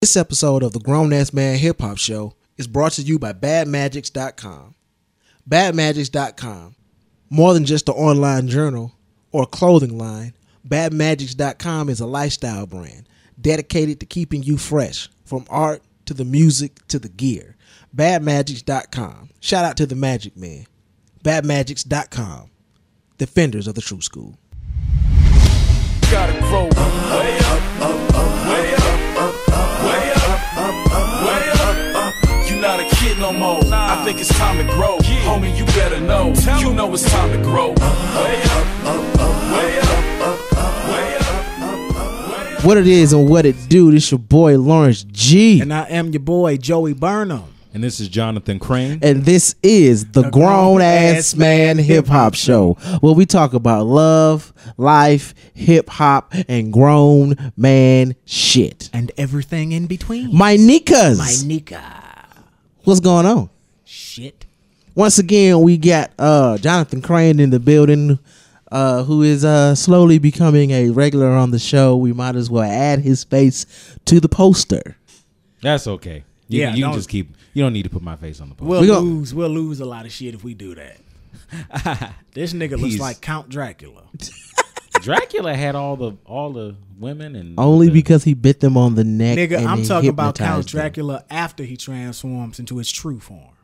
This episode of the Grown Ass Man Hip Hop Show is brought to you by BadMagics.com. BadMagics.com. More than just an online journal or a clothing line, BadMagics.com is a lifestyle brand dedicated to keeping you fresh from art to the music to the gear. BadMagics.com. Shout out to the Magic Man. BadMagics.com. Defenders of the True School. gotta grow way up, way kid no more. I think it's time to grow. Homie, you better know. You know it's time to grow. Way up, way up, way up, way up. What it is and what it do, this your boy Lawrence G. And I am your boy Joey Burnham. And this is Jonathan Crane. and this is the, Grown Ass Man Hip Hop Show, where we talk about love, life, hip hop, and grown man shit. And everything in between. My Nikas, My Nika. What's going on? Shit. Once again, we got uh, Jonathan Crane in the building, uh, who is uh, slowly becoming a regular on the show. We might as well add his face to the poster. That's okay. You, Yeah, you can just keep. You don't need to put my face on the poster. We'll We gon- lose. We'll lose a lot of shit if we do that. this nigga looks like Count Dracula. Dracula had all the all the women and Only the- because he bit them on the neck. Nigga, and I'm talking about Count hypnotized them. Dracula after he transforms into his true form.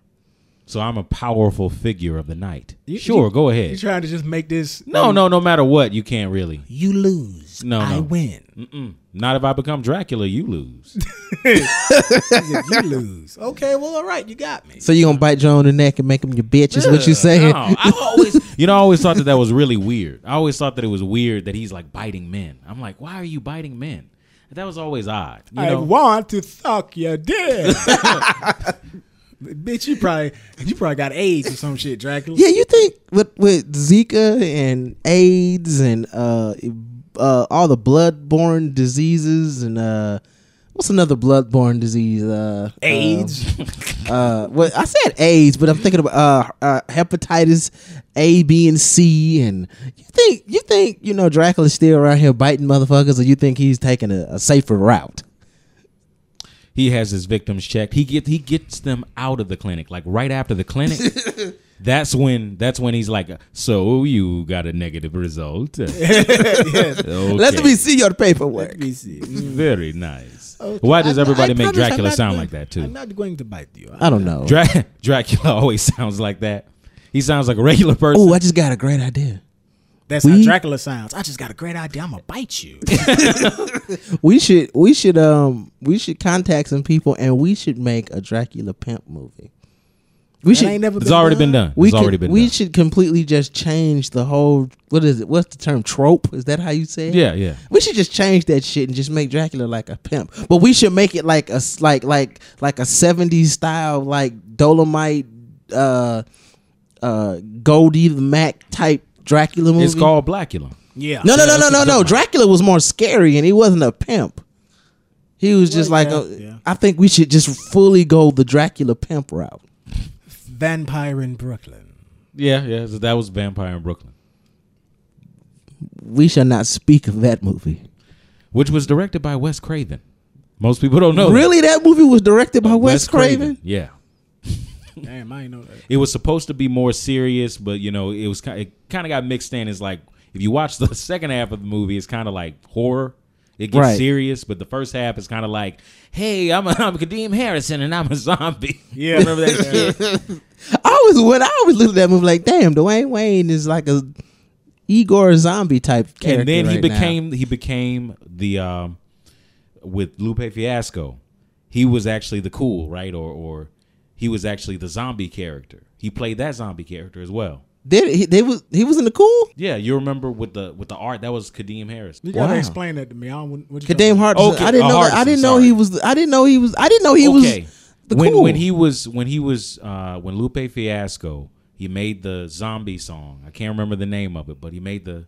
So I'm a powerful figure of the night. You- sure, you- go ahead. You ahead. trying to just make this? No, no, no matter what, you can't really. You lose. No, I no. win. Mm-mm. Not if I become Dracula, you lose. you lose. Okay, well, all right, you got me. So you gonna bite Joe on the neck and make him your bitch? Is what you Ugh, saying? no, I always, you know, I always thought that that was really weird. I always thought that it was weird that he's like biting men. I'm like, why are you biting men? That was always odd. You I know? want to suck your dick. Bitch, you probably you probably got AIDS or some shit, Dracula. Yeah, you think with with Zika and AIDS and uh, uh, all the bloodborne diseases and uh, what's another bloodborne disease? Uh, AIDS. Uh, well, I said AIDS, but I'm thinking about uh, uh, hepatitis A, B, and C. And you think you think you know Dracula's still around here biting motherfuckers, or you think he's taking a, a safer route? He has his victims checked. He get he gets them out of the clinic like right after the clinic. that's when that's when he's like, so you got a negative result. yes. Okay. Let me see your paperwork. Let me see. Mm. Very nice. Why does everybody I make I'm Dracula sound going- like that too? I'm not going to bite you. I don't know. Dra- Dracula always sounds like that. He sounds like a regular person. Oh, I just got a great idea. That's We- how Dracula sounds. I just got a great idea. I'm gonna bite you. We should we should um we should contact some people and we should make a Dracula pimp movie. We That should ain't never it's been already done. been done. we it's could, already been we done. should completely just change the whole what is it? What's the term? Trope? Is that how you say it? yeah, yeah. We should just change that shit and just make Dracula like a pimp. But we should make it like a like like like a 70s style like Dolomite uh uh Goldie the Mac type Dracula movie. It's called Blackula. Yeah. No, no, no, no, no, no. Dracula was more scary and he wasn't a pimp. He was just Well, like yeah, a, yeah. I think we should just fully go the Dracula pimp route. Vampire in Brooklyn. Yeah, yeah. so that was Vampire in Brooklyn, We shall not speak of that movie. which was directed by Wes Craven. Most people don't know. that. Really, that movie was directed by Uh, Wes Craven. Yeah. Damn, I ain't know that. It was supposed to be more serious, but you know, it was kind. It kind of got mixed in. It's like if you watch the second half of the movie, it's kind of like horror. It gets Right. serious, but the first half is kind of like, "Hey, I'm a, I'm Kadeem Harrison, and I'm a zombie." Yeah, remember that shit? I always when I always look at that movie like, damn, Dwayne Wayne is like a Igor zombie type character. and then he right now. became he became the um, with Lupe Fiasco. He was actually the cool, right? Or or he was actually the zombie character. He played that zombie character as well. Did he? They was he was in the cool. Yeah, you remember with the with the art that was Kadeem Harris. You gotta Wow. explain that to me. I don't, what you Kadeem talking Hardison. Okay, I didn't uh, know. that, I Hardison, didn't know sorry. he was. I didn't know he was. I didn't know he okay. was the when cool. when he was when he was uh, when Lupe Fiasco he made the zombie song. I can't remember the name of it, but he made the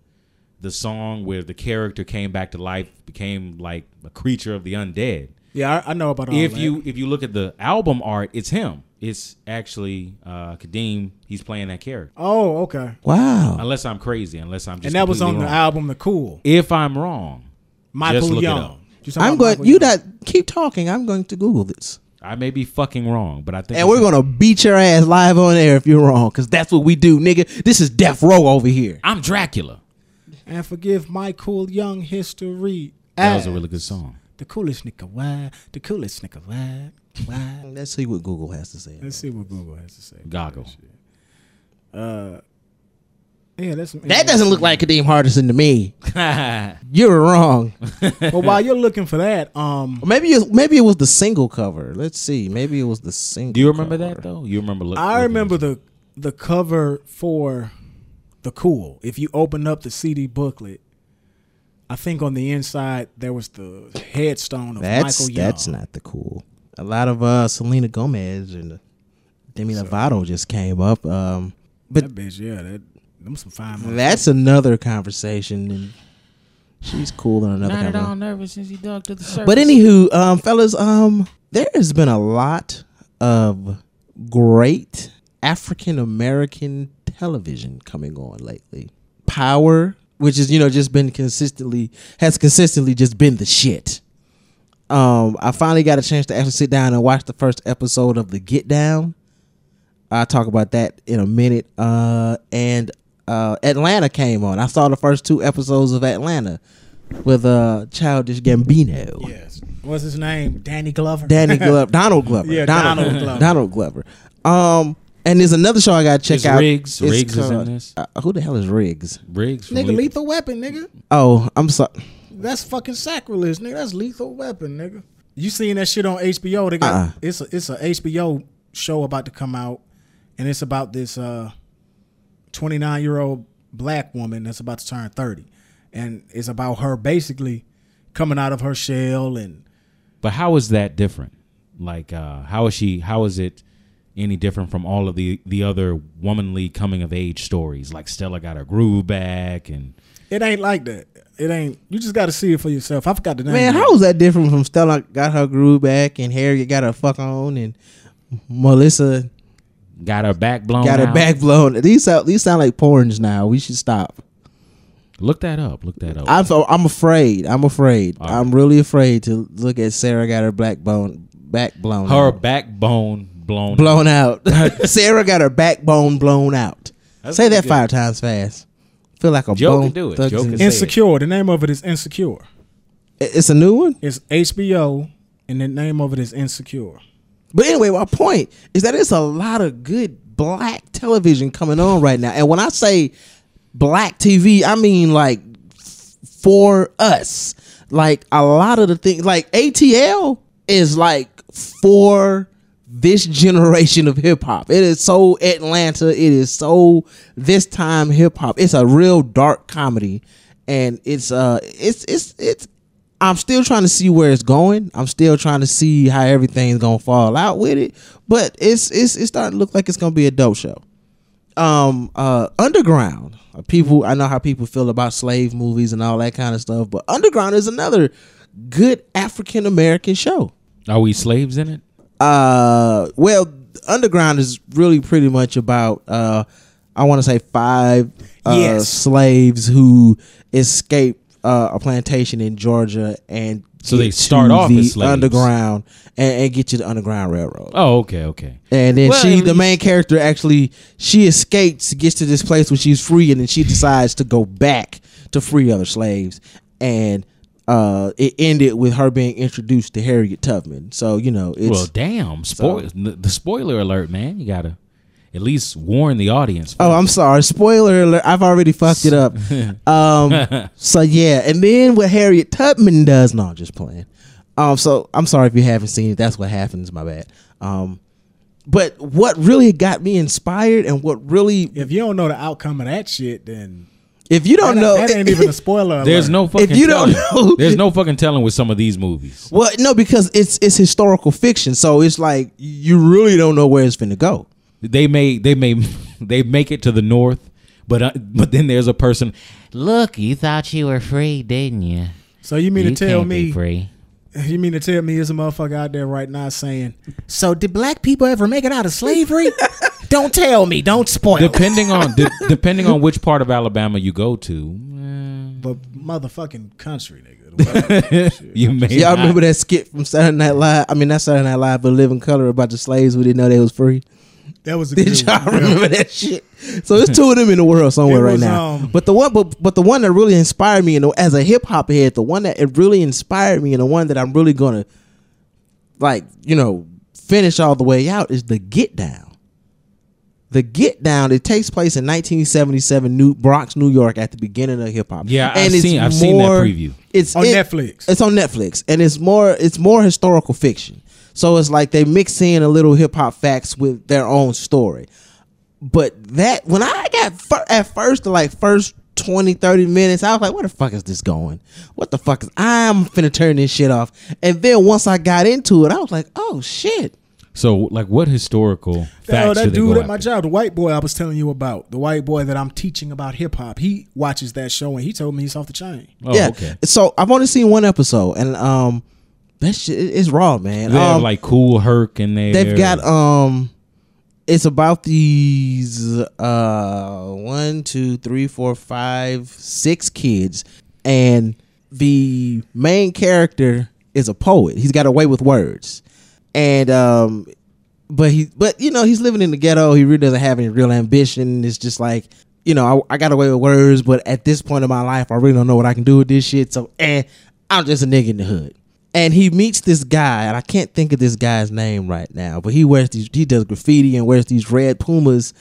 the song where the character came back to life, became like a creature of the undead. Yeah, I, I know about all if that. you if you look at the album art, it's him. It's actually uh, Kadeem. He's playing that character. Oh, okay. wow. Unless I'm crazy. Unless I'm just And that was on completely the album The Cool. If I'm wrong, Michael just look Young. it up. I'm going. You Young? not keep talking. I'm going to Google this, I may be fucking wrong, but I think and we're gonna beat your ass live on air if you're wrong, because that's what we do, nigga. This is death row over here. I'm Dracula. And forgive my cool young history. That was a really good song. The coolest nigga, why? The coolest nigga, why? Why? Let's see what Google has to say. Let's see what Google has to say. Goggle. that. Uh, yeah, that's That doesn't look like Kadeem Hardison to me. You're wrong. But while you're looking for that, um, maybe it, maybe it was the single cover. Let's see. Maybe it was the single. Do you remember cover. that though? You remember? Look, I remember the the cover for the Cool. If you open up the CD booklet, I think on the inside there was the headstone of That's Michael Young. that's not the cool. A lot of uh Selena Gomez and Demi Lovato just came up. Um, but that bitch, yeah, that them some fine. motherfuckers. that's another conversation, and she's cool in another Not at all nervous since he dug to the surface. But anywho, um, fellas, um, there has been a lot of great African American television coming on lately. Power, which is you know just been consistently has consistently just been the shit. Um, I finally got a chance to actually sit down and watch the first episode of the Get Down. I'll talk about that in a minute. Uh, and uh, Atlanta came on. I saw the first two episodes of Atlanta with uh, Childish Gambino. yes. What's his name? Danny Glover. Danny Glover, Donald Glover, Yeah, Donald, Donald Glover. Donald Glover. Um, and there's another show I got to check Is out. Riggs- It's Riggs is in this? Uh, who the hell is Riggs? Riggs. nigga, Lethal- lethal weapon, nigga. Oh, I'm sorry. That's fucking sacrilege, nigga. That's lethal weapon, nigga. You seen that shit on HBO? They got Uh-uh. it's a it's a HBO show about to come out, and it's about this uh 29 year old black woman that's about to turn 30, and it's about her basically coming out of her shell and But how is that different? Like, uh, how is she? How is it any different from all of the the other womanly coming of age stories? Like Stella got her groove back, and it ain't like that. It ain't. You just got to see it for yourself. I forgot the name. Man, of it. how is that different from Stella got her groove back and Harriet got her fuck on and Melissa got her back blown. got her out? back blown? These sound these sound like porns now. We should stop. Look that up. Look that up. I'm so, I'm afraid. I'm afraid. All right. I'm really afraid to look at Sarah got her black bone back blown. her out. backbone blown. blown out. Sarah got her backbone blown out. That's Say that good. five times fast. Feel like a Joe bone can do it. thugs Joe can the- say it. Insecure. The name of it is Insecure. It's a new one. It's HBO, and the name of it is Insecure. But anyway, my point is that it's a lot of good black television coming on right now. And when I say black TV, I mean like f- for us. Like a lot of the things like ATL is like for this generation of hip hop. It is so Atlanta. It is so this time hip hop. It's a real dark comedy and it's uh it's it's it's I'm still trying to see where it's going. I'm still trying to see how everything's gonna fall out with it. But it's it's it's starting to look like it's gonna be a dope show. Um, uh, Underground. Uh, People, I know how people feel about slave movies and all that kind of stuff, but Underground is another good African American show. Are we slaves in it? Uh, well, Underground is really pretty much about uh, I want to say five uh, Yes. slaves who escape uh, a plantation in Georgia and So they start off the as slaves. underground and, and get you the Underground Railroad. Oh, okay, okay. And then Well, she, the main character, actually she escapes, gets to this place where she's free, and then she decides to go back to free other slaves. And uh, it ended with her being introduced to Harriet Tubman. So you know, it's well, damn. Spoil the spoiler alert, man. You gotta at least warn the audience. Oh, I'm sorry. Spoiler alert. I've already fucked it up. Um, so yeah, and then what Harriet Tubman does, no, I'm just playing. Um, so I'm sorry if you haven't seen it. That's what happens. My bad. Um, but what really got me inspired and what really, If you don't know the outcome of that shit, then if you don't that, know, that ain't even a spoiler. There's no fucking. If you don't know- there's no fucking telling with some of these movies. well, no, because it's it's historical fiction. So it's like you really don't know where it's gonna go. They may they may they make it to the north, but uh, but then there's a person. Look, you thought you were free, didn't you? So you mean you to tell can't be me? free. You mean to tell me there's a motherfucker out there right now saying, "So did black people ever make it out of slavery?" Don't tell me. Don't spoil. it. Depending on de- depending on which part of Alabama you go to, eh, But motherfucking country, nigga. You may Y'all not. remember that skit from Saturday Night Live? I mean, not Saturday Night Live, but Living Color about the slaves who didn't know they was free. That was a Did good y'all one. Yeah. remember that shit? So it's two of them in the world somewhere It right now. um, but the one, but but the one that really inspired me, and as a hip hop head, the one that it really inspired me, and the one that I'm really gonna like, you know, finish all the way out is the Get Down. The Get Down. It takes place in 1977, New Bronx, New York, at the beginning of hip hop. Yeah, I've seen- I've seen that preview. It's On it- Netflix. It's on Netflix, and it's more it's more historical fiction. So it's like they mix in a little hip hop facts with their own story. But that when I got fir- at first the like first 20 30 minutes I was like where the fuck is this going? What the fuck is I'm finna turn this shit off. And then once I got into it I was like, "Oh shit." So, like, what historical facts Oh, that they dude go at my job, the white boy I was telling you about, the white boy that I'm teaching about hip hop, he watches that show and he told me he's off the chain. Oh, yeah. okay. So I've only seen one episode and um that shit is raw, man. They have Um, like Kool Herc and there. They've got um it's about these uh one, two, three, four, five, six kids. And the main character is a poet. He's got a way with words. And um but he but you know, he's living in the ghetto. He really doesn't have any real ambition. It's just like you know, I, I got away with words, but at this point in my life, I really don't know what I can do with this shit. So, eh, I'm just a nigga in the hood and he meets this guy, and I can't think of this guy's name right now, but he wears these, he does graffiti and wears these red Pumas.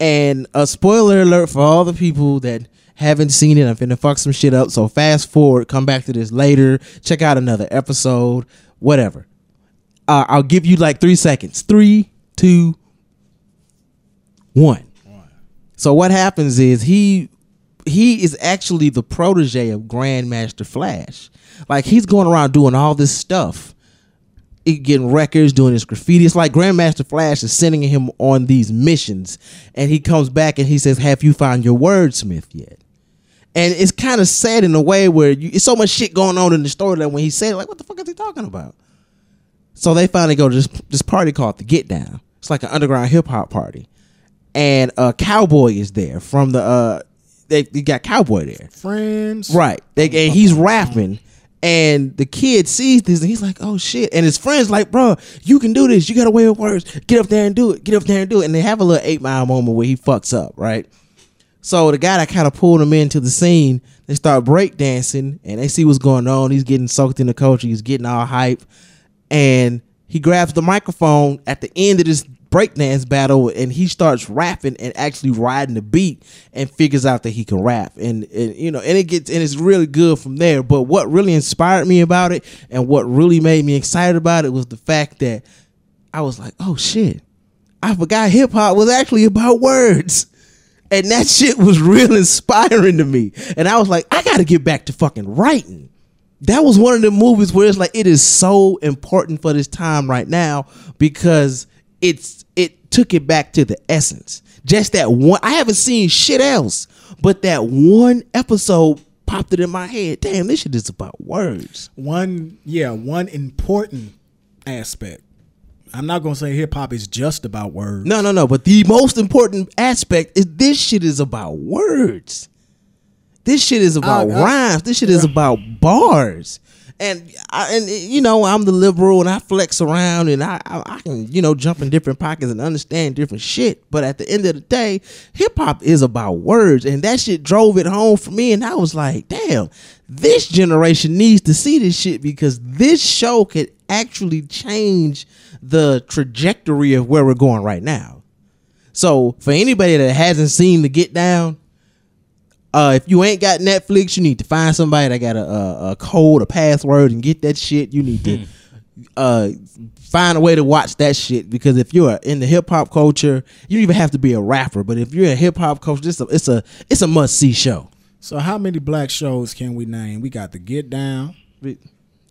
And a spoiler alert for all the people that haven't seen it, I'm finna fuck some shit up. So fast forward, come back to this later, check out another episode, whatever. Uh, I'll give you like three seconds. Three, two, one. So what happens is he he is actually the protege of Grandmaster Flash. Like he's going around doing all this stuff. He getting records, doing his graffiti. It's like Grandmaster Flash is sending him on these missions, and he comes back and he says, "Have you found your wordsmith yet?" And it's kind of sad in a way where you, it's so much shit going on in the story that when he said, like, what the fuck is he talking about? So they finally go to this this party called the Get Down. It's like an underground hip hop party, and a cowboy is there from the uh they, they got cowboy there, Friends. right? They and he's rapping, and the kid sees this and he's like, oh shit, and his friends like, bro, you can do this. You got a way of words. Get up there and do it. Get up there and do it. And they have a little eight mile moment where he fucks up, right? So the guy that kind of pulled him into the scene, they start breakdancing and they see what's going on. He's getting soaked in the culture. He's getting all hype. And he grabs the microphone at the end of this breakdance battle and he starts rapping and actually riding the beat and figures out that he can rap. And, and you know, and it gets and it's really good from there. But what really inspired me about it and what really made me excited about it was the fact that I was like, oh shit. I forgot hip hop was actually about words. And that shit was real inspiring to me. And I was like, I gotta get back to fucking writing. That was one of the movies where it's like it is so important for this time right now because it's it took it back to the essence. Just that one I haven't seen shit else, but that one episode popped it in my head. Damn, this shit is about words. One, yeah, one important aspect. I'm not gonna say hip hop is just about words. No, no, no. But the most important aspect is this shit is about words. This shit is about I- I- rhymes. This shit is about bars. And I, and you know I'm the liberal and I flex around and I, I I can you know jump in different pockets and understand different shit. But at the end of the day, hip hop is about words, and that shit drove it home for me. And I was like, damn, this generation needs to see this shit because this show could actually change the trajectory of where we're going right now. So for anybody that hasn't seen the Get Down, uh, if you ain't got Netflix, you need to find somebody that got a, a, a code, a password, and get that shit. You need to uh, find a way to watch that shit because if you're in the hip hop culture, you don't even have to be a rapper. But if you're a hip hop culture, it's a it's a it's a must see show. So how many black shows can we name? We got the Get Down, We,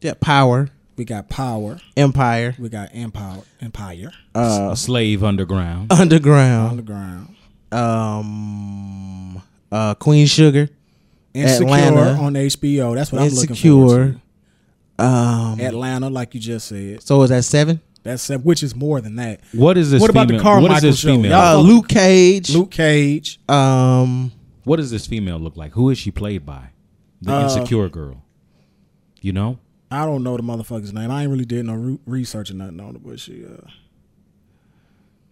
Yeah, Power, we got Power, Empire, we got Empire, Empire, uh, Slave Underground. Underground, Underground, um, uh, Queen Sugar, Insecure Atlanta. on HBO. That's what I'm looking for. Insecure. Um, Atlanta, like you just said. so is that seven? That's seven, which is more than that. What is this? What about the female, Carmichael What is this show? female? Y'all- Uh, Luke Cage. Luke Cage. Um, what does this female look like? Who is she played by? the Uh, insecure girl. You know, I don't know the motherfucker's name. I ain't really did no re- research or nothing on it, but she, uh,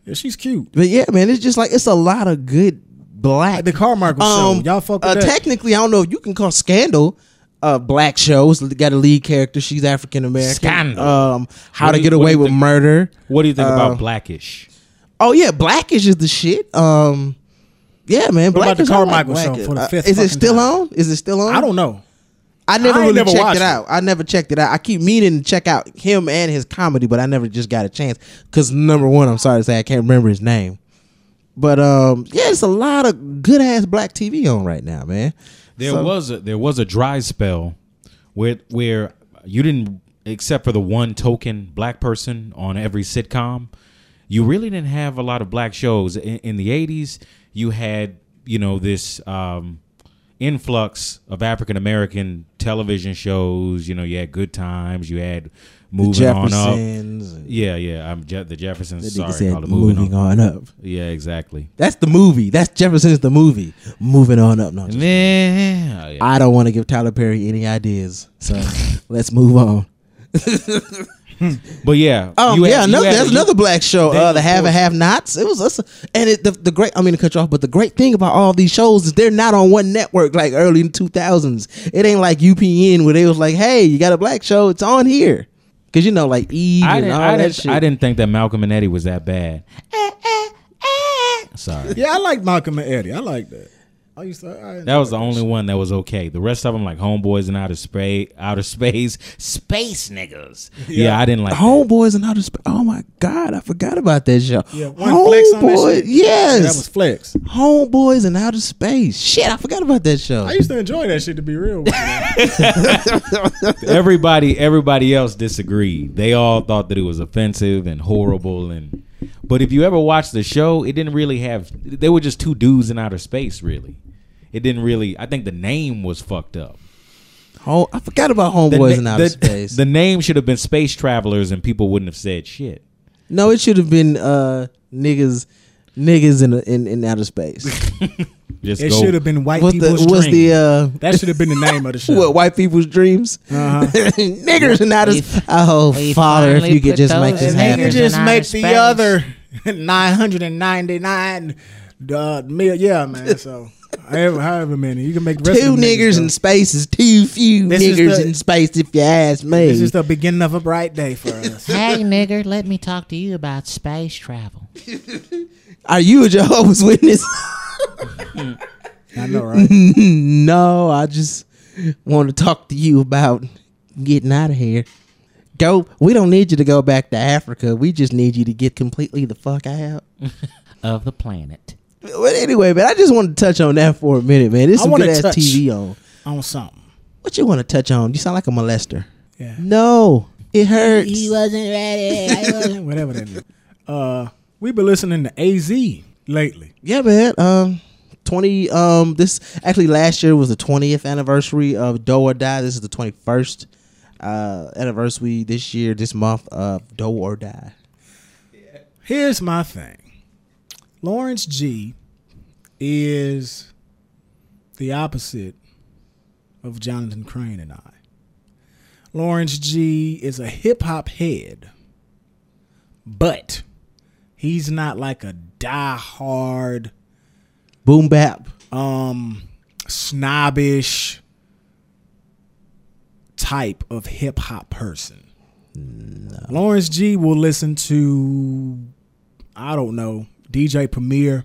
yeah, she's cute. But yeah, man, it's just like it's a lot of good black. The Carmichael show, y'all fuck with uh, that? Technically, I don't know you can call Scandal uh, black shows. Got a lead character. She's African American. Scandal. Um, How What to you- Get Away with think- Murder. what do you think Uh, about Blackish? Oh yeah, Blackish is the shit. Um, yeah, man. What about the Blackish, like Carmichael show for the Uh, Is it still time? on? Is it still on? I don't know. I never I really never checked watched it it. out. I never checked it out. I keep meaning to check out him and his comedy, but I never just got a chance. Cause number one, I'm sorry to say I can't remember his name. But um, yeah, it's a lot of good ass black TV on right now, man. There So- was a, there was a dry spell where where you didn't except for the one token black person on every sitcom, you really didn't have a lot of black shows in, in the 80s. You had, you know, this um influx of African American television shows, you know, you had Good Times, you had Moving on up. Jeffersons. Yeah, yeah, I'm Je- the Jeffersons. Sorry, said called it moving, moving on. on up. Yeah, exactly. That's the movie. That's Jefferson's the movie. Moving on up. No, just- Man, oh, yeah. I don't want to give Tyler Perry any ideas. So let's move on. but yeah, Um, you had- yeah, you another, had- there's you- another black show, uh, the Have and. Have Nots. It was us, and it, the the great. I mean to cut you off, but the great thing about all these shows is they're not on one network like early in 2000s. It ain't like UPN where they was like, "Hey, you got a black show? It's on here." Because you know, like Eve I and all I, that didn't, shit. I didn't think that Malcolm and Eddie was that bad. Eh, eh, eh. Sorry. Yeah, I like Malcolm and Eddie. I like that. I used to. I That was the only one that was okay. The rest of them, like Homeboys and Outer Space, Outer Space, Space niggas. Yeah, I didn't like. that. Homeboys and Outer Space. Oh my god, I forgot about that show. Yeah, one flex on that Homeboy, shit. yes, That was Flex. Homeboys and Outer Space. Shit, I forgot about that show. I used to enjoy that shit. To be real, with you. Everybody, everybody else disagreed. They all thought that it was offensive and horrible. And but if you ever watched the show, it didn't really have. They were just two dudes in outer space. Really, it didn't really. I think the name was fucked up. Home, I forgot about Homeboys na- and Outer the- Space. the name should have been Space Travelers, and people wouldn't have said shit. No, it should have been uh niggas niggas in in, in outer space. Just it should have been white What's the people's what's dream. the uh that should have been the name of the show. what white people's dreams? Uh-huh. Niggers in outer space. Oh father, if you could just make this happen. you Niggers just make the space. other 999 uh, mil. Yeah, man. So however, however many you can make the rest Two of niggers in go. space is too few This niggers the- in space if you ask me. This is the beginning of a bright day for us. Hey, nigger, let me talk to you about space travel. Are you a Jehovah's Witness? I know, right? no, I just want to talk to you about getting out of here. Go. We don't need you to go back to Africa. We just need you to get completely the fuck out. Of the planet. But anyway, man, I just want to touch on that for a minute, man. This I some wanna good ass touch- TV on. On something. What you want to touch on? You sound like a molester. Yeah. No, it hurts. He wasn't ready. Whatever that is. Uh, we've been listening to AZ lately. Yeah, man. Um, twenty. Um, this actually last year was the twentieth anniversary of Do or Die. This is the twenty first uh anniversary this year, this month of Do or Die. Here's my thing. Lawrence G is the opposite of Jonathan Crane and I. Lawrence G is a hip hop head, but he's not like a die-hard, Boom bap. um, snobbish type of hip hop person. Lawrence G will listen to, I don't know, DJ Premier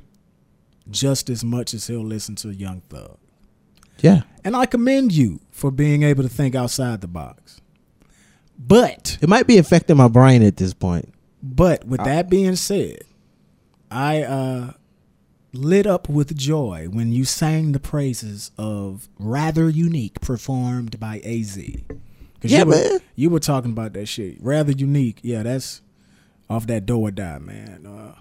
just as much as he'll listen to Young Thug. Yeah, And I commend you for being able to think outside the box. But, it might be affecting my brain at this point. But with that being said, I uh, lit up with joy when you sang the praises of Rather Unique performed by AZ. Yeah, you were, man. You were talking about that shit. Rather Unique. Yeah, that's off that Do or Die, man. Uh,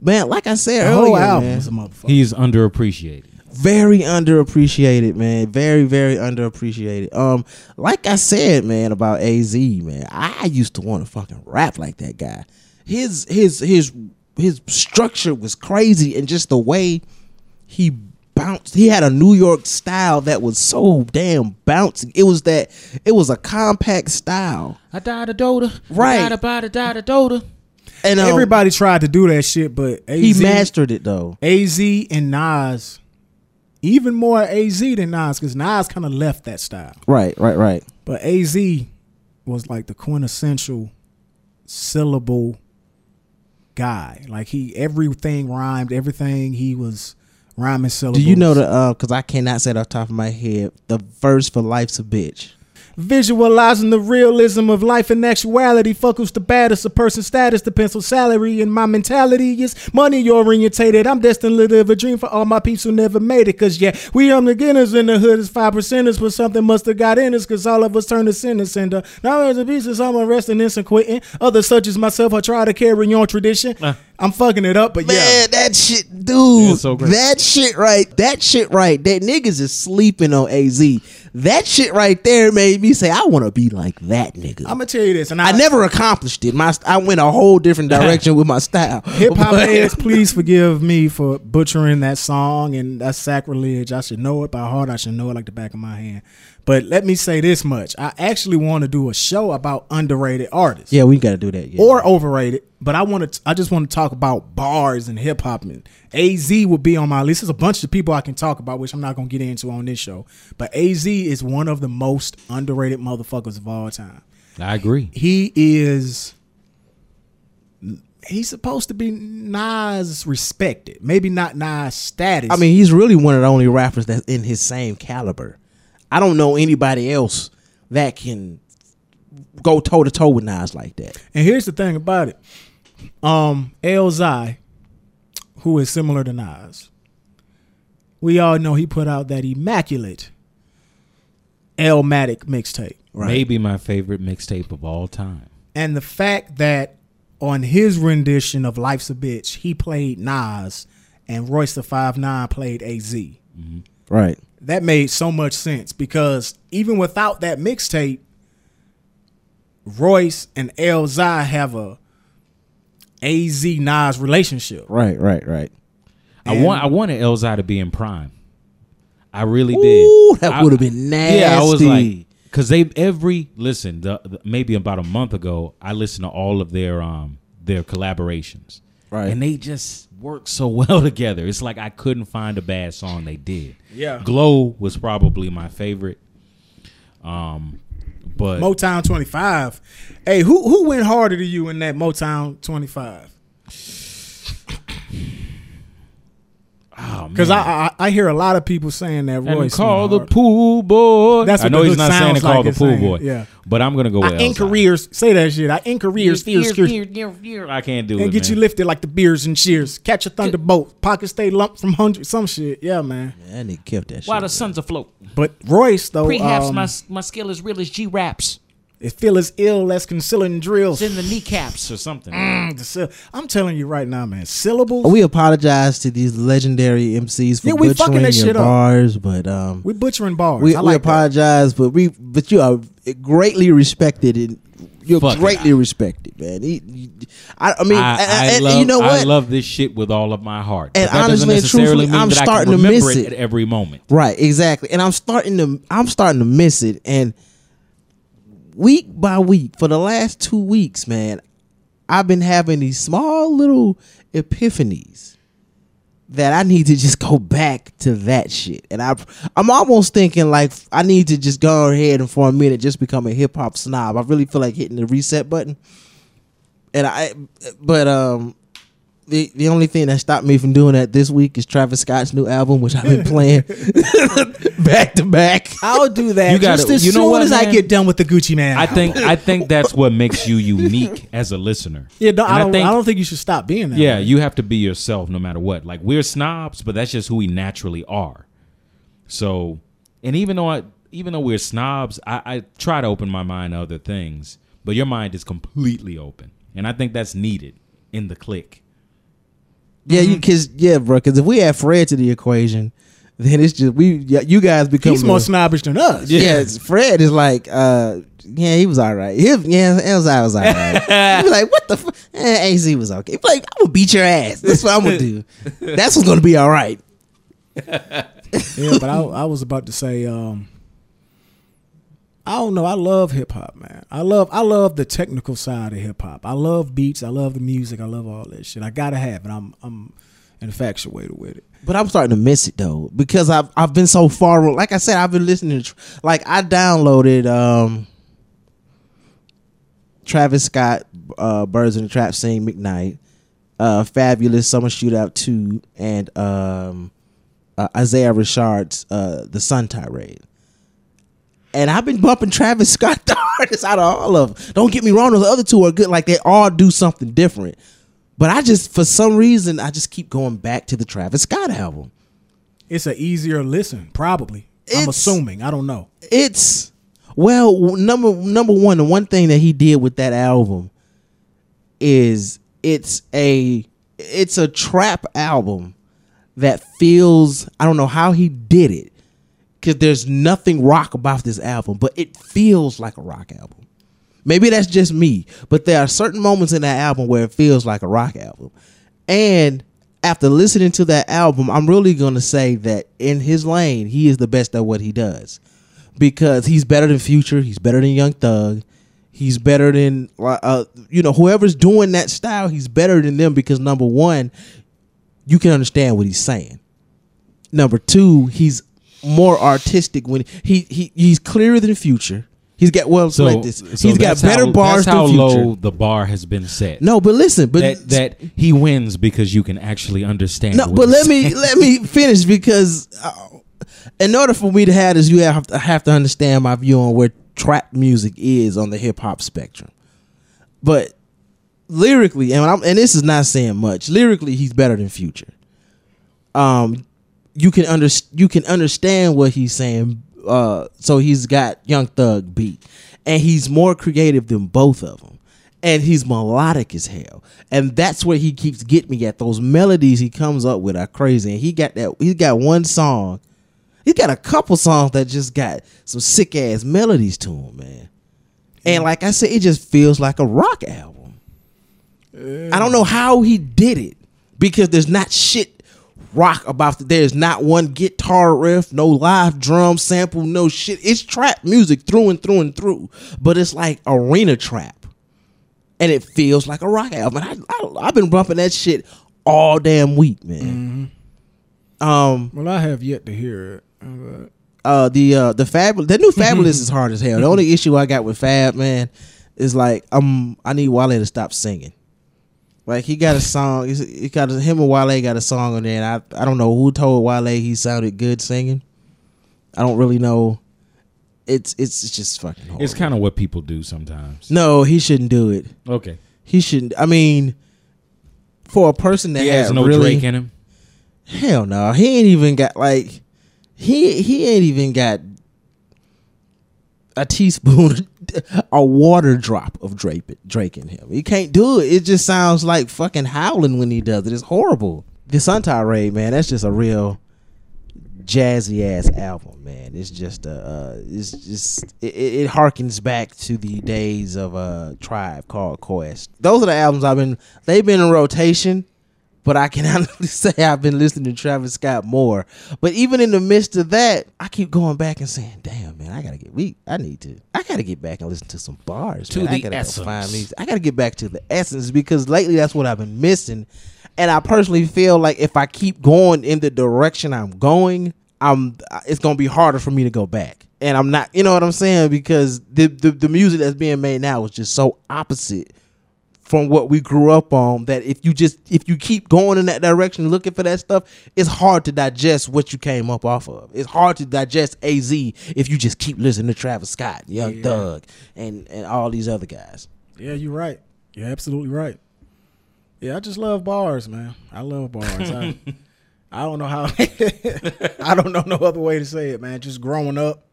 Man, like I said the earlier, whole album man, was a motherfucker. He's underappreciated. very underappreciated, man. Very, very underappreciated. Um, like I said, man, about AZ, man, I used to want to fucking rap like that guy. His his his his structure was crazy, and just the way he bounced He had a New York style that was so damn bouncy. It was that. It was a compact style, I died a doda. Right. I died about a died a doda. and um, Everybody tried to do that shit, but AZ, he mastered it though. AZ and Nas, even more AZ than Nas, because Nas kind of left that style. Right, right, right. But AZ was like the quintessential syllable guy. Like he everything rhymed, everything he was rhyming syllables. Do you know the? uh 'cause Because I cannot say it off the top of my head. The verse for "Life's a Bitch." Visualizing the realism of life and actuality. Fuck who's the baddest, a person's status, the pencil salary, and my mentality is money orientated. I'm destined to live a dream for all my peeps who never made it. Cause yeah, we the beginners in the hood as five percenters, but something must have got in us. Cause all of us turn to sinners. And uh, now as a pieces, I'm arresting this and quitting. Others such as myself, I try to carry on tradition. I'm fucking it up, but Man, yeah. that shit, dude. It's so. That shit right. That shit right. That niggas is sleeping on AZ. That shit right there made me say, I want to be like that nigga. I'm gonna tell you this, and I never accomplished it. My I went a whole different direction with my style. Hip hop But- heads, please forgive me for butchering that song, and that sacrilege. I should know it by heart. I should know it like the back of my hand. But let me say this much: I actually want to do a show about underrated artists Yeah, we got to do that. Yeah. or overrated. But I want to. I just want to talk about bars and hip hop. And Az will be on my list. There's a bunch of people I can talk about, which I'm not gonna get into on this show. But Az is one of the most underrated motherfuckers of all time I agree. he is he's supposed to be Nas respected. Maybe not Nas status. I mean, he's really one of the only rappers that's in his same caliber. I don't know anybody else that can go toe to toe with Nas like that. and here's the thing about it. Um Elzhi, who is similar to Nas, we all know he put out that immaculate Elmatic mixtape. Maybe my favorite mixtape of all time. And the fact that on his rendition of Life's a Bitch, he played Nas and Royce the Five Nine played AZ. Right. That made so much sense because even without that mixtape, Royce and Elzhi have a AZ Nas relationship. Right. Right. Right. I want I wanted Elzhi to be in PRhyme. I really Ooh, did. that would've been nasty. Yeah, I was like, because they every listen. The, the- maybe about a month ago, I listened to all of their um their collaborations, Right. And they just work so well together. It's like I couldn't find a bad song they did. Yeah. Glow was probably my favorite. Um, but Motown 25. Hey, who who went harder to you in that Motown 25? Oh, Because man. I, I I hear a lot of people saying that and Royce call the pool boy. That's I know he's not saying sounds to call like the pool saying, boy. yeah. but I'm gonna go with I in careers, say that shit. I in careers, fears, fears, I can't do and it. And get you lifted like the beers and cheers. Catch a thunderbolt, pocket stay lump from hundred, some shit. Yeah, man. And nigga killed that shit. While the sun's afloat. But Royce though, Perhaps um, my my skill as real as G raps. It feel as ill as concealing drills. It's in the kneecaps. or something. Mm, I'm telling you right now, man. Syllables. we apologize to these legendary MCs for Yeah, we fucking butchering that your shit up. bars, but um, we butchering bars. we, I we like that. apologize, but we but you are greatly respected and you're Fuck it. greatly respected, man. He, he- I, I mean, I, and, I and- love, you know what? I love this shit with all of my heart. And that honestly and truthfully, mean I'm that I starting can to miss it it. at every moment. Right, exactly. And I'm starting to I'm starting to miss it. And week by week, for the last two weeks, man, I've been having these small little epiphanies that I need to just go back to that shit. And I I'm almost thinking like I need to just go ahead and for a minute just become a hip hop snob. I really feel like hitting the reset button. And I but um the, the only thing that stopped me from doing that this week is Travis Scott's new album, which I've been playing back to back. I'll do that You gotta- just as you know soon what, as I man? get done with the Gucci Mane. I album. think I think that's what makes you unique as a listener. Yeah, no, I, don't, I, think- don't think you should stop being that. Yeah, way. you have to be yourself no matter what. Like we're snobs, but that's just who we naturally are. So, and even though I, even though we're snobs, I, I try to open my mind to other things. But your mind is completely open, and I think that's needed in the clique. Yeah, you cause yeah, bro. Because if we add Fred to the equation, then it's just we. Yeah, you guys become he's more the- snobbish than us. Yeah, it's- Fred is like, uh, yeah, he was all right. He, yeah, Elzhi was all right. he was like, what the? F-? Eh, Az was okay. He like, I'm gonna beat your ass. That's what I'm gonna do. That's what's gonna be all right. yeah, but I, I was about to say, um, I don't know. I love hip hop, man. I love I love the technical side of hip hop. I love beats. I love the music. I love all that shit. I gotta have it. I'm I'm infatuated with it. But I'm starting to miss it though because I've I've been so far. Like I said, I've been listening to like I downloaded um Travis Scott, uh, Birds in the Trap, Sing McKnight, uh, Fabolous Summer Shootout two, and um, uh, Isaiah Rashad's uh, The Sun Tirade. And I've been bumping Travis Scott the hardest out of all of them. Don't get me wrong; those other two are good. Like they all do something different. But I just, for some reason, I just keep going back to the Travis Scott album. It's an easier listen, probably. I'm assuming. I don't know. It's well, number number one, the one thing that he did with that album is it's a it's a trap album that feels I don't know how he did it because there's nothing rock about this album, but it feels like a rock album. Maybe that's just me, but there are certain moments in that album where it feels like a rock album. And after listening to that album, I'm really going to say that in his lane, he is the best at what he does because he's better than Future, he's better than Young Thug, he's better than uh, you know whoever's doing that style, he's better than them because number 1, you can understand what he's saying. Number 2, he's more artistic when he he he's clearer than Future. He's got well, So, like this. so he's got better how, bars That's how than Future. low the bar has been set. No, but listen, but that that he wins because you can actually understand. no, but let me let me finish because uh, in order for me to have this, you have to have to understand my view on where trap music is on the hip hop spectrum. But lyrically, and I'm, and this is not saying much. Lyrically, he's better than Future. Um, you can under you can understand what he's saying. Uh, so he's got Young Thug beat, and he's more creative than both of them. And he's melodic as hell, and that's where he keeps getting me at. Those melodies he comes up with are crazy, and he got that. He got one song. He got a couple songs that just got some sick ass melodies to him, man. And like I said, it just feels like a rock album. I don't know how he did it because there's not shit rock about it. There's not one guitar riff, no live drum sample, no shit. It's trap music through and through and through, but it's like arena trap, and it feels like a rock album. And I, I, I've been bumping that shit all damn week, man. Um, Well, I have yet to hear it. Uh, uh the uh the Fabolous the new Fabolous is hard as hell. The only issue I got with Fab man is like um I need Wale to stop singing. Like he got a song, he got a, him and Wale got a song on there, and I I don't know who told Wale he sounded good singing. I don't really know. It's it's just fucking. Horrible. It's kind of what people do sometimes. no, he shouldn't do it. Okay, He shouldn't. I mean, for a person that he has no really, Drake in him. Hell no, he ain't even got like he he ain't even got a teaspoon, a water drop of Drake Drake in him. He can't do it. It just sounds like fucking howling when he does it. It's horrible. The Sun Tirade, man, that's just a real jazzy ass album, man. It's just uh, uh it's just it, it it harkens back to the days of a tribe called Quest. Those are the albums I've been they've been in rotation, but I can honestly say I've been listening to Travis Scott more. But even in the midst of that, I keep going back and saying, "Damn, man, I gotta get we I need to I gotta get back and listen to some bars. To man. I the gotta essence. find me. I gotta get back to the essence because lately that's what I've been missing." And I personally feel like if I keep going in the direction I'm going, I'm it's gonna be harder for me to go back. And I'm not, you know what I'm saying? Because the the, the music that's being made now is just so opposite from what we grew up on that if you just if you keep going in that direction looking for that stuff, it's hard to digest what you came up off of. It's hard to digest AZ if you just keep listening to Travis Scott, Young Yeah. Thug, and and all these other guys. yeah, you're right. You're absolutely right. Yeah, I just love bars, man. I love bars. I, I don't know how. I don't know no other way to say it, man. Just growing up,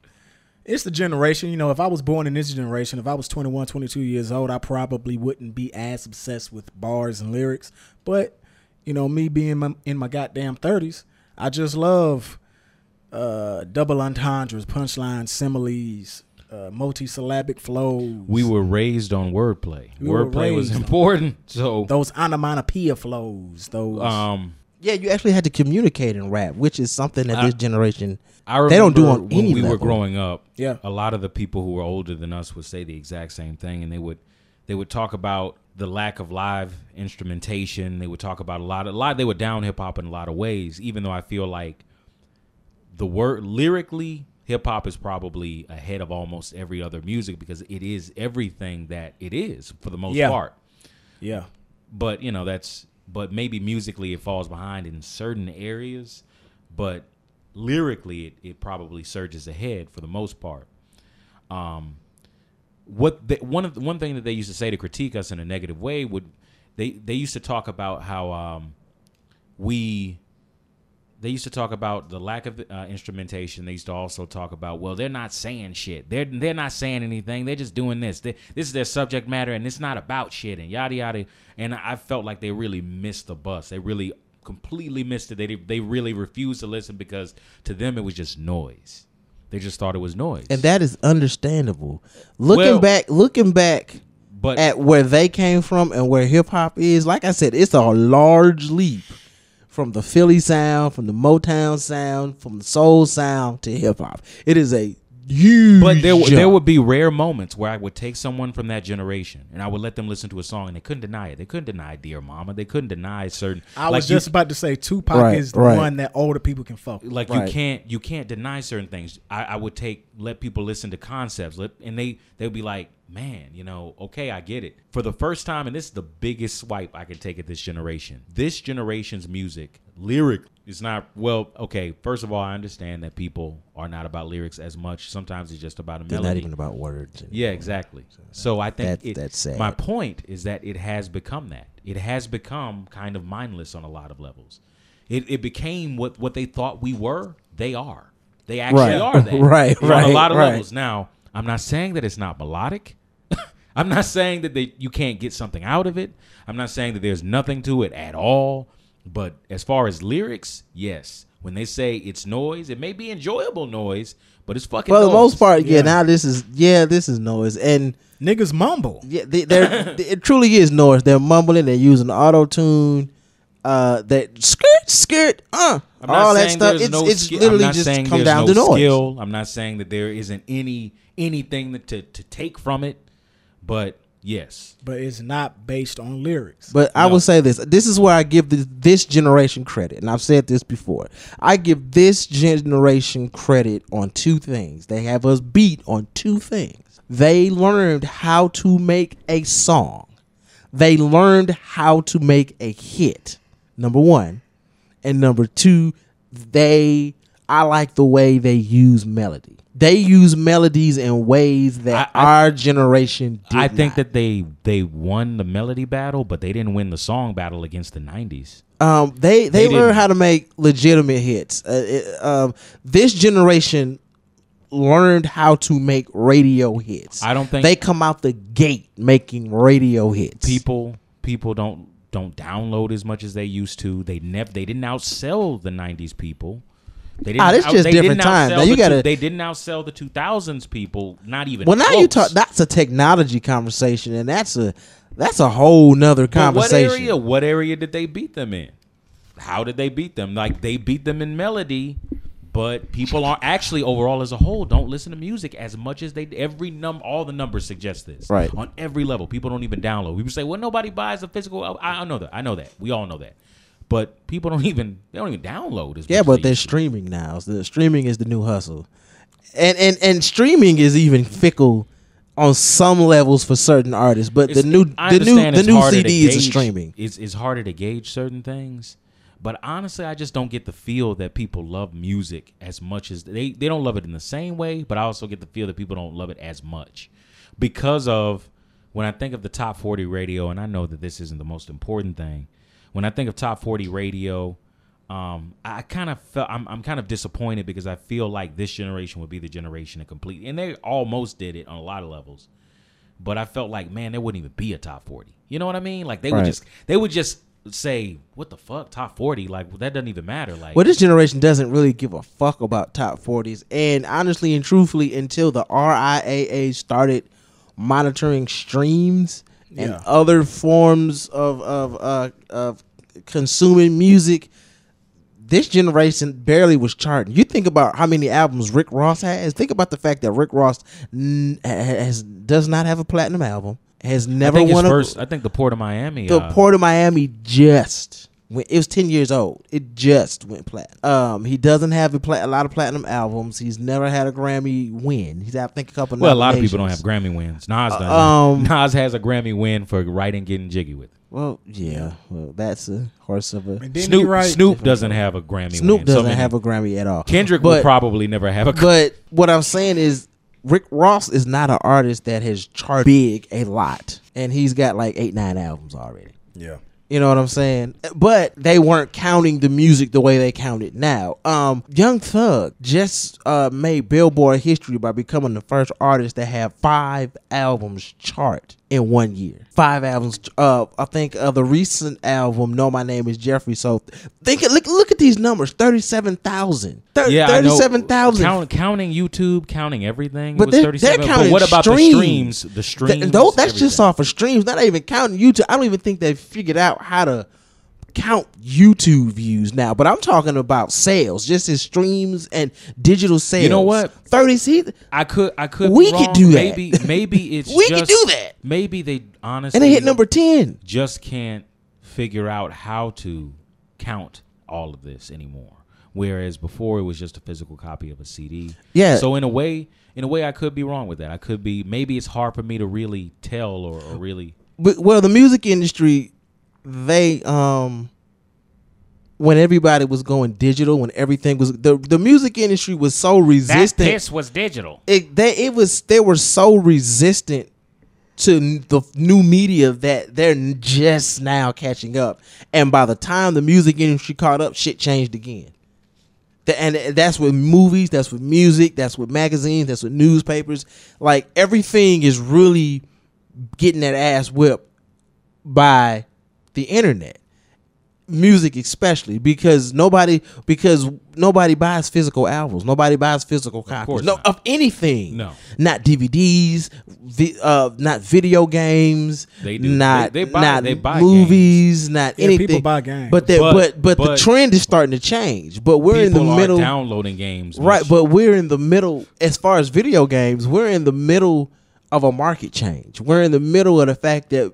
it's the generation. You know, if I was born in this generation, if I was 21, 22 years old, I probably wouldn't be as obsessed with bars and lyrics. But you know, me being my, in my goddamn 30s, I just love uh, double entendres, punchlines, similes, uh, multisyllabic flows. We were raised on wordplay. We wordplay was important. So those onomatopoeia flows. Those um Yeah, you actually had to communicate in rap, which is something that this generation I remember they don't do on when any we were growing up. Yeah. a lot of the people who were older than us would say the exact same thing, and they would they would talk about the lack of live instrumentation. They would talk about a lot of a lot. They would down hip hop in a lot of ways, even though I feel like the word lyrically hip hop is probably ahead of almost every other music because it is everything that it is for the most Yeah. part Yeah. but you know that's but maybe musically it falls behind in certain areas but lyrically it, it probably surges ahead for the most part. Um what they, one of the, one thing that they used to say to critique us in a negative way would they they used to talk about how um we they used to talk about the lack of uh, instrumentation. They used to also talk about, well, they're not saying shit. They're they're not saying anything. They're just doing this. They, this is their subject matter, and it's not about shit and yada yada. And I felt like they really missed the bus. They really completely missed it. They they really refused to listen because to them it was just noise. They just thought it was noise. and that is understandable. Looking Well- back, looking back but at where they came from and where hip hop is, like I said, it's a large leap from the Philly sound, from the Motown sound, from the soul sound to hip hop. It is a huge. But there, jump. there would be rare moments where I would take someone from that generation and I would let them listen to a song and they couldn't deny it. They couldn't deny "Dear Mama." They couldn't deny certain. I like was you- just about to say Tupac Right, is the right. one that older people can fuck. with. like Right. you can't you can't deny certain things. I, I would take let people listen to concepts, let, and they they would be like, man, you know, okay, I get it. For the first time, and this is the biggest swipe I can take at this generation. This generation's music lyric is not well. Okay, first of all, I understand that people are not about lyrics as much. Sometimes it's just about a They're melody. not even about words. Yeah, exactly. So I think That- it, that's sad. My point is that it has become that. It has become kind of mindless on a lot of levels. It, it became what what they thought we were. They are. They actually Right. are that. Right, On right, a lot of right. levels. Now, I'm not saying that it's not melodic. I'm not saying that they, you can't get something out of it. I'm not saying that there's nothing to it at all. But as far as lyrics, yes. When they say it's noise, it may be enjoyable noise, but it's fucking. For the noise. most part, yeah. Yeah. Now this is yeah, this is noise, and Niggas mumble. yeah, they, they're it truly is noise. They're mumbling. They're using auto tune. Uh, that skirt, skirt, uh, I'm not all that stuff. It's no it's ski- literally just saying come down no to noise. skill. I'm not saying that there isn't any anything that to to take from it, but yes, but it's not based on lyrics. But I will say this: this is where I give this, this generation credit, and I've said this before. I give this generation credit on two things. They have us beat on two things. They learned how to make a song. They learned how to make a hit. Number one, and number two, they. I like the way they use melody. They use melodies in ways that I- I- our generation did I think not. that they they won the melody battle, but they didn't win the song battle against the '90s. Um, they they, They learn didn't. how to make legitimate hits. Uh, it- um, this generation learned how to make radio hits. I don't think- they come out the gate making radio hits. People people don't don't download as much as they used to. They never they didn't outsell the '90s people. They didn't Ah, this just different times. Now you the gotta- they didn't outsell the 2000s people. Not even. well, now you talk. That's a technology conversation, and that's a that's a whole nother But what conversation. area? What area did they beat them in? How did they beat them? Like they beat them in melody, but people are actually overall as a whole don't listen to music as much as they. Every num, all the numbers suggest this. Right. on every level, people don't even download. People say, "Well, nobody buys a physical." I, I know that. I know that. We all know that. But people don't even they don't even download as Yeah, but they they're streaming now. So the streaming is the new hustle, and and and streaming is even fickle on some levels for certain artists. But the new the new the new CD is streaming. It's, it's harder to gauge certain things, but honestly, I just don't get the feel that people love music as much as they they don't love it in the same way. But I also get the feel that people don't love it as much because of when I think of the top forty radio, and I know that this isn't the most important thing. When I think of top forty radio. Um, I kind of felt I'm, I'm kind of disappointed because I feel like this generation would be the generation to complete, and they almost did it on a lot of levels but I felt like, man, there wouldn't even be a top forty. You know what I mean? Like they would just they would just say, "What the fuck, top 40? Like that doesn't even matter." Like, Well, this generation doesn't really give a fuck about top forties, and honestly and truthfully, until the RIAA started monitoring streams and Yeah. other forms of of uh, of consuming music, this generation barely was charting. You think about how many albums Rick Ross has. Think about the fact that Rick Ross n- has does not have a platinum album. Has never I think won his a first. I think the Port of Miami. the uh, Port of Miami just went. It was ten years old. It just went platinum. Um, he doesn't have a, pla- a lot of platinum albums. He's never had a Grammy win. He's had, I think a couple. Well, a lot of people don't have. Grammy wins. Nas does. um, Nas has a Grammy win for writing "Getting Jiggy with." It. Well, yeah. Well, that's a horse of a. And didn't he Snoop write? Snoop doesn't have a Grammy. Snoop win. Doesn't many- have a Grammy at all. Kendrick will probably never have a. But what I'm saying is, Rick Ross is not an artist that has charted big a lot, and he's got like eight, nine albums already. Yeah. You know what I'm saying? But they weren't counting the music the way they count it now. Um, Young Thug just uh, made Billboard history by becoming the first artist to have five albums chart in one year. Five albums. Uh, I think uh, the recent album, "No, My Name Is Jeffery." So think, look, look at these numbers: thirty-seven thousand. yeah, thirty-seven thousand. Count, counting YouTube, counting everything. But they're, 37. they're counting But what about streams. the streams? The streams. Th- those- that's just off of streams. Not even counting YouTube. I don't even think they figured out how to count YouTube views now. But I'm talking about sales, just as streams and digital sales. You know what? Thirty. See, I could. I could. We could do that. Maybe. Maybe it's. We could do that. Maybe they honestly. and they hit number ten. just can't figure out how to count all of this anymore. Whereas before it was just a physical copy of a CD. Yeah. So in a way, in a way, I could be wrong with that. I could be. Maybe it's hard for me to really tell or, or really. But well, the music industry, they um. When everybody was going digital, when everything was the the music industry was so That resistant. piss was digital. it they it was they were so resistant to the new media that they're just now catching up and by the time the music industry caught up shit changed again and that's with movies that's with music that's with magazines that's with newspapers like everything is really getting that ass whipped by the internet music especially because nobody because nobody buys physical albums nobody buys physical copies course no not. of anything No. not DVDs vi- uh not video games They do. not They- they buy- not they buy movies not Yeah, anything people buy games. but, that, But- but but the trend is starting to change but we're in the middle are downloading games. Right, but we're in the middle as far as video games, we're in the middle of a market change. We're in the middle of the fact that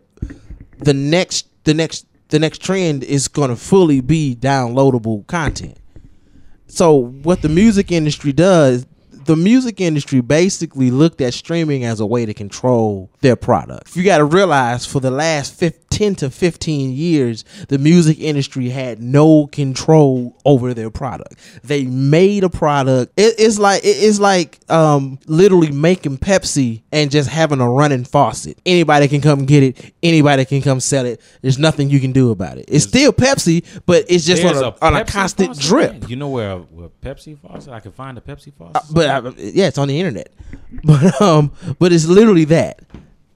the next the next the next trend is going to fully be downloadable content. So what the music industry does, the music industry basically looked at streaming as a way to control their product. You got to realize for the last 15, 10 to 15 years, the music industry had no control over their product. They made a product. It- it's like it- it's like um, literally making Pepsi and just having a running faucet. Anybody can come get it. Anybody can come sell it. There's nothing you can do about it. It's still Pepsi, but it's just on There's a, on a constant faucet? drip. You know where a, where a Pepsi faucet? I can find a Pepsi faucet. Uh, but I, yeah, it's on the internet. But um, but it's literally that,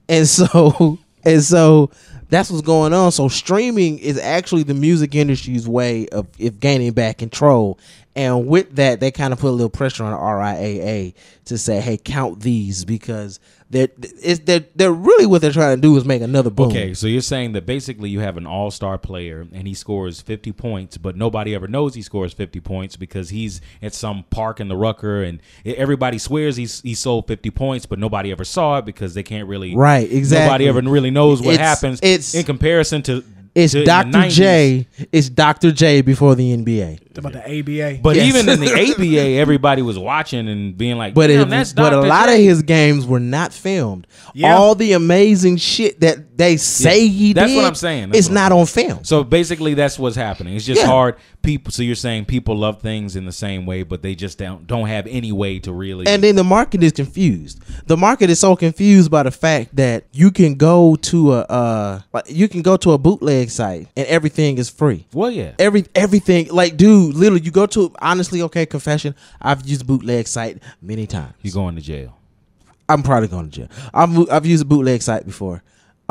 and so and so that's what's going on. So streaming is actually the music industry's way of if gaining back control, and with that, they kind of put a little pressure on RIAA to say, hey, count these because they're it's they're, they're really what they're trying to do is make another boom. Okay, so you're saying that basically you have an all-star player and he scores 50 points, but nobody ever knows he scores 50 points because he's at some park in the Rucker and everybody swears he's he sold 50 points, but nobody ever saw it because they can't really Right, exactly. Nobody ever really knows what It's- happens. it's- in comparison to It's to Dr. J. It's Dr. J before the NBA. about the ABA. But Yes. even in the ABA, everybody was watching and being like, But it, that's but a lot J." of his games were not filmed. Yeah. All the amazing shit that they say he That's did. what I'm saying. That's It's not on film. So basically, that's what's happening. It's just Yeah. hard. People. So you're saying people love things in the same way, but they just don't don't have any way to really. And then the market is confused. The market is so confused by the fact that you can go to a uh, like you can go to a bootleg site and everything is free. well, yeah. Every everything like dude, literally you go to honestly okay confession. I've used bootleg site many times. You're going to jail. I'm probably going to jail. I've I've used a bootleg site before.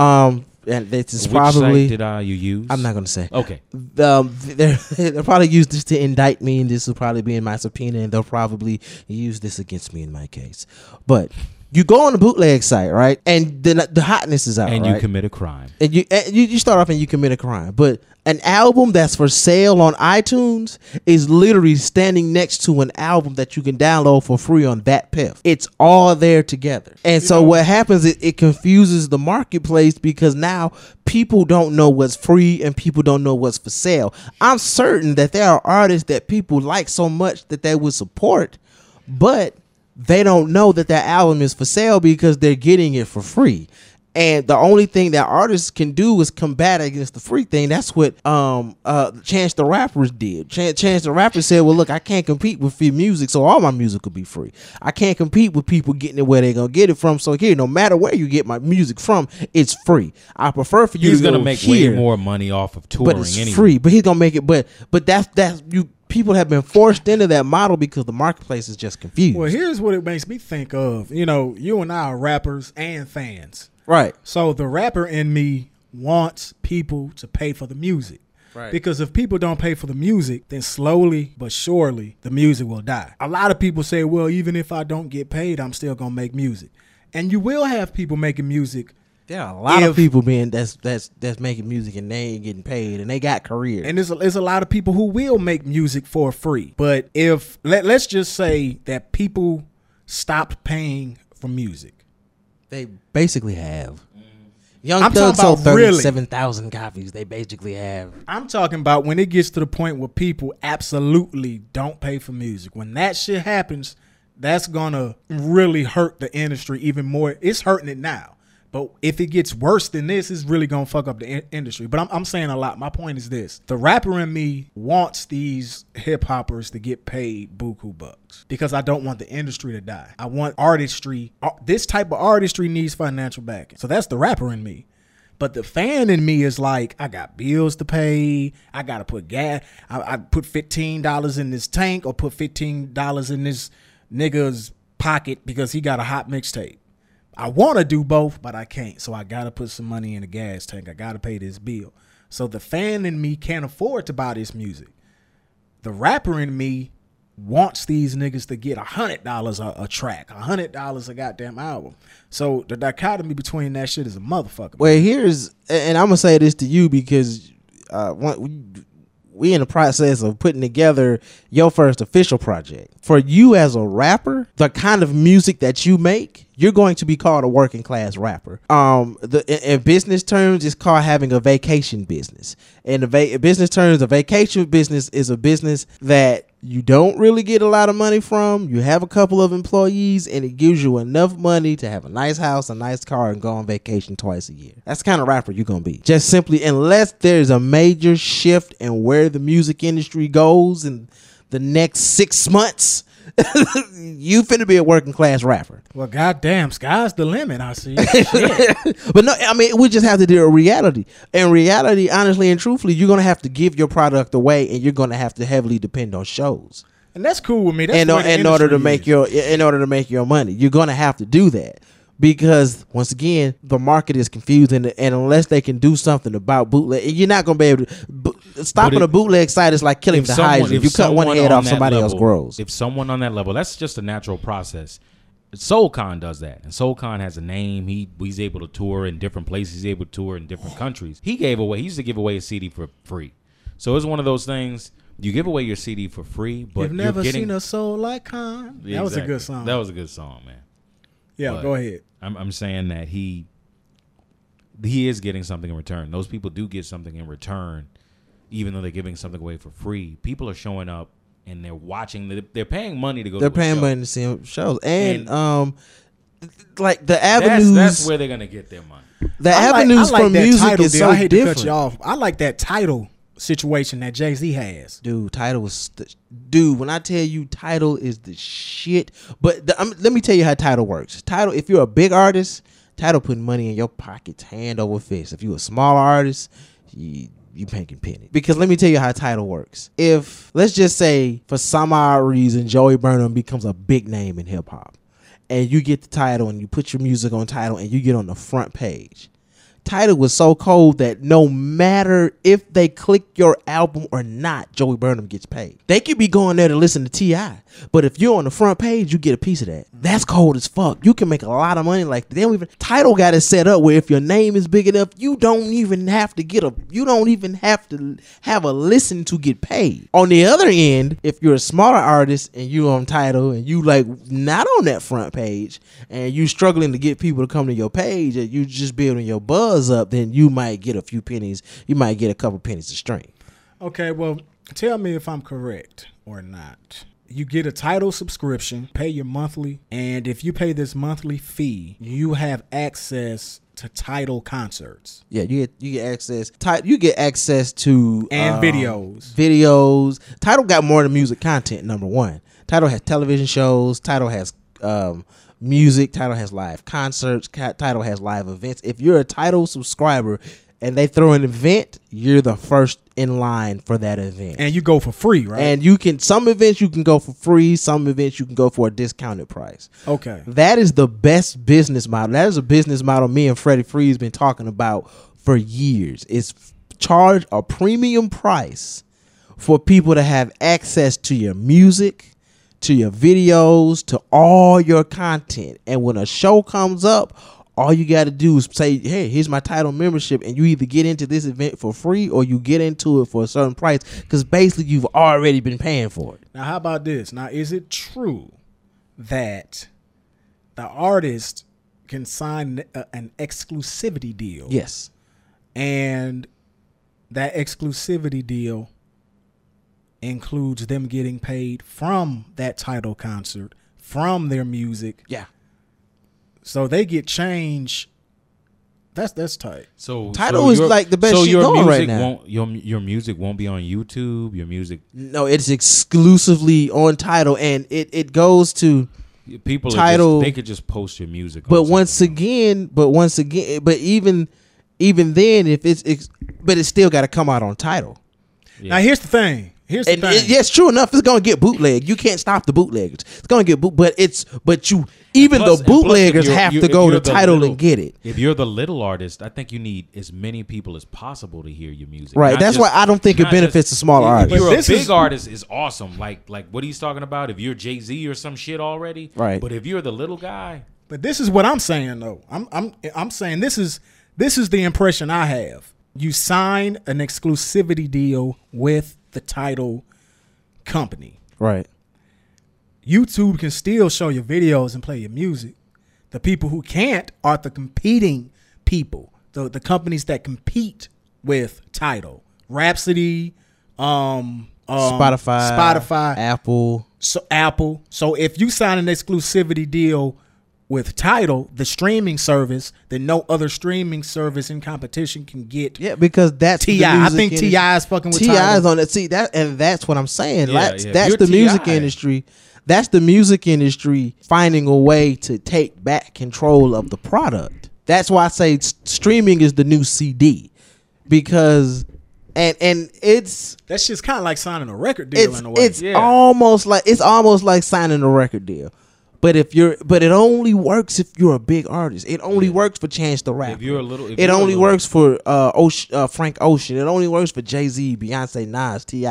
Um, and this is Which probably site did uh, you use? I'm not going to say. Okay. um, they're, they'll probably use this to indict me, and this will probably be in my subpoena, and they'll probably use this against me in my case. But You go on the bootleg site, right? And the the hotness is out, and right? you commit a crime. and you, and you you start off and you commit a crime. But an album that's for sale on iTunes is literally standing next to an album that you can download for free on DatPiff. It's all there together. And so what happens is it confuses the marketplace because now people don't know what's free and people don't know what's for sale. I'm certain that there are artists that people like so much that they would support, but they don't know that that album is for sale because they're getting it for free. And the only thing that artists can do is combat against the free thing. That's what um uh Chance the Rappers did. Chance, Chance the Rapper said, "Well, look, I can't compete with free music, so all my music will be free. I can't compete with people getting it where they're gonna get it from. So here, no matter where you get my music from, it's free. I prefer for you He's to gonna go make here, way more money off of touring but it's anyway. free. But he's gonna make it. But but that's that's you. People have been forced into that model because the marketplace is just confused. Well, here's what it makes me think of. You know, you and I are rappers and fans. right. So the rapper in me wants people to pay for the music. Right. Because if people don't pay for the music, then slowly but surely the music will die. A lot of people say, well, even if I don't get paid, I'm still going to make music. And you will have people making music. There are a lot If- of people being that's that's that's making music and they ain't getting paid and they got careers. And there's a, there's a lot of people who will make music for free. But if, let, let's just say that people stopped paying for music. they basically have. Mm. Young I'm Thug sold really. thirty-seven thousand copies. They basically have. I'm talking about when it gets to the point where people absolutely don't pay for music. When that shit happens, that's gonna really hurt the industry even more. It's hurting it now. But if it gets worse than this, it's really gonna fuck up the in- industry. But I'm, I'm saying a lot. My point is this: the rapper in me wants these hip hoppers to get paid buku bucks because I don't want the industry to die. I want artistry. ar- This type of artistry needs financial backing. So that's the rapper in me. But the fan in me is like, I got bills to pay. I gotta put gas. I, I put fifteen dollars in this tank or put fifteen dollars in this nigga's pocket because he got a hot mixtape. I want to do both, but I can't. So I gotta put some money in the gas tank. I gotta pay this bill. So the fan in me can't afford to buy this music. The rapper in me wants these niggas to get a hundred dollars a a track, a hundred dollars a goddamn album. So the dichotomy between that shit is a motherfucker. Well, here's and I'm gonna say this to you because uh, one, we, in the process of putting together your first official project. For you as a rapper, the kind of music that you make, you're going to be called a working class rapper. Um, the in, in business terms, it's called having a vacation business. In the va- business terms, a vacation business is a business that you don't really get a lot of money from. You have a couple of employees, and it gives you enough money to have a nice house, a nice car, and go on vacation twice a year. That's kind of rapper you're gonna be. Just simply, unless there's a major shift in where the music industry goes in the next six months, you finna be a working class rapper. well, goddamn, sky's the limit. I see. But no, I mean, we just have to deal with reality. In reality, honestly and truthfully, you're gonna have to give your product away, and you're gonna have to heavily depend on shows. and that's cool with me. That's in, the way the in order to make is. your in order to make your money you're going to have to do that because once again the market is confused and, and unless they can do something about bootleg you're not going to be able to stopping But a bootleg site is like killing the Hydra. If you cut one head on off that somebody else grows If someone on that level, that's just a natural process. Soul Khan does that, and Soul Khan has a name. He he's able to tour in different places. He's able to tour in different countries. He gave away. He used to give away a CD for free. So it's one of those things. You give away your CD for free, but You've you're never getting, seen a soul like Khan. That was a good song. That was a good song, man. yeah, but- go ahead. I'm, I'm saying that he he is getting something in return. Those people do get something in return, even though they're giving something away for free. People are showing up and they're watching. They're, they're paying money to go. they're to a paying show. money to see shows and, And- um like the avenues that's where they're gonna get their money. the I like- avenues I like for that music title is deal. so I hate different to cut you off. I like that Tidal situation that Jay Z has. Dude, Tidal was the, dude. When I tell you, Tidal is the shit. But the, um, let me tell you how Tidal works. Tidal, if you're a big artist, Tidal putting money in your pockets, hand over fist. If you're a small artist, you you making penny. Because let me tell you how Tidal works. If let's just say for some odd reason Joey Burnham becomes a big name in hip hop, and you get the Tidal and you put your music on Tidal and you get on the front page. Tidal was so cold that no matter if they click your album or not, Joey Burnham gets paid. They could be going there to listen to T.I., but if you're on the front page, you get a piece of that. That's cold as fuck. You can make a lot of money like they don't even. Tidal got it set up where if your name is big enough, you don't even have to get a. You don't even have to have a listen to get paid. On the other end, if you're a smaller artist and you on Tidal and you like not on that front page and you struggling to get people to come to your page and you just building your buzz up, then you might get a few pennies. You might get a couple pennies a string. Okay, well, tell me if I'm correct or not. You get a Tidal subscription, pay your monthly, and if you pay this monthly fee, you have access to Tidal concerts Yeah, you get you get access. Ti- you get access to and um, videos. videos. Tidal got more than music content. Number one, Tidal has television shows. Tidal has um, music. Tidal has live concerts. Tidal has live events. If you're a Tidal subscriber and they throw an event, you're the first in line for that event. And you go for free, right? And you can some events you can go for free. Some events you can go for a discounted price. okay. That is the best business model. That is a business model me and Freddie Free's been talking about for years. It's charge a premium price for people to have access to your music, to your videos, to all your content. And when a show comes up, all you got to do is say, "Hey, here's my Tidal membership," and you either get into this event for free or you get into it for a certain price because basically you've already been paying for it. Now, how about this? Now, is it true that the artist can sign a, uh, an exclusivity deal? Yes. And that exclusivity deal includes them getting paid from that Tidal concert, from their music. Yeah. So they get change. That's that's tight. So Tidal so is your- like the best So shit your going music right now. won't your your music won't be on YouTube. Your music No, it's exclusively on Tidal, and it, it goes to. people Tidal. Just, they could just post your music. on But something. once again, but once again, but even even then, if it's, it's but it's still got to come out on Tidal. Now here's the thing. Here's the And thing. it, yes, true enough, it's gonna get bootleg. You can't stop the bootleggers. It's gonna get boot, but it's but you even Plus- the and plus, if bootleggers have to go to Tidal little- and get it. If you're the little artist, I think you need as many people as possible to hear your music. Right. Not That's just- why I don't think it benefits just- the smaller if artists. You're But a this big is- artist is awesome. Like like what he's talking about. If you're Jay Z or some shit already, Right. But if you're the little guy, But this is what I'm saying though. I'm I'm I'm saying this is this is the impression I have. You sign an exclusivity deal with the Tidal company. Right. YouTube can still show your videos and play your music. The people who can't are the competing people, the the companies that compete with Tidal. Rhapsody, um, um, Spotify, Spotify, Apple. so Apple. So if you sign an exclusivity deal with Tidal, the streaming service, that no other streaming service in competition can get. Yeah, because that's Ti. I think. T.I. is fucking with T.I. is on it. See that, and that's what I'm saying. Yeah, that's yeah. that's You're the music T.I.. industry. That's the music industry finding a way to take back control of the product. That's why I say streaming is the new CD, because and and it's That's just kind of like signing a record deal it's in a way. it's Yeah. almost like it's almost like signing a record deal. But if you're, but it only works if you're a big artist. It only works for Chance the Rapper. If you're a little- it only works for uh, Ocean, uh, Frank Ocean. It only works for Jay Z, Beyonce, Nas, Ti.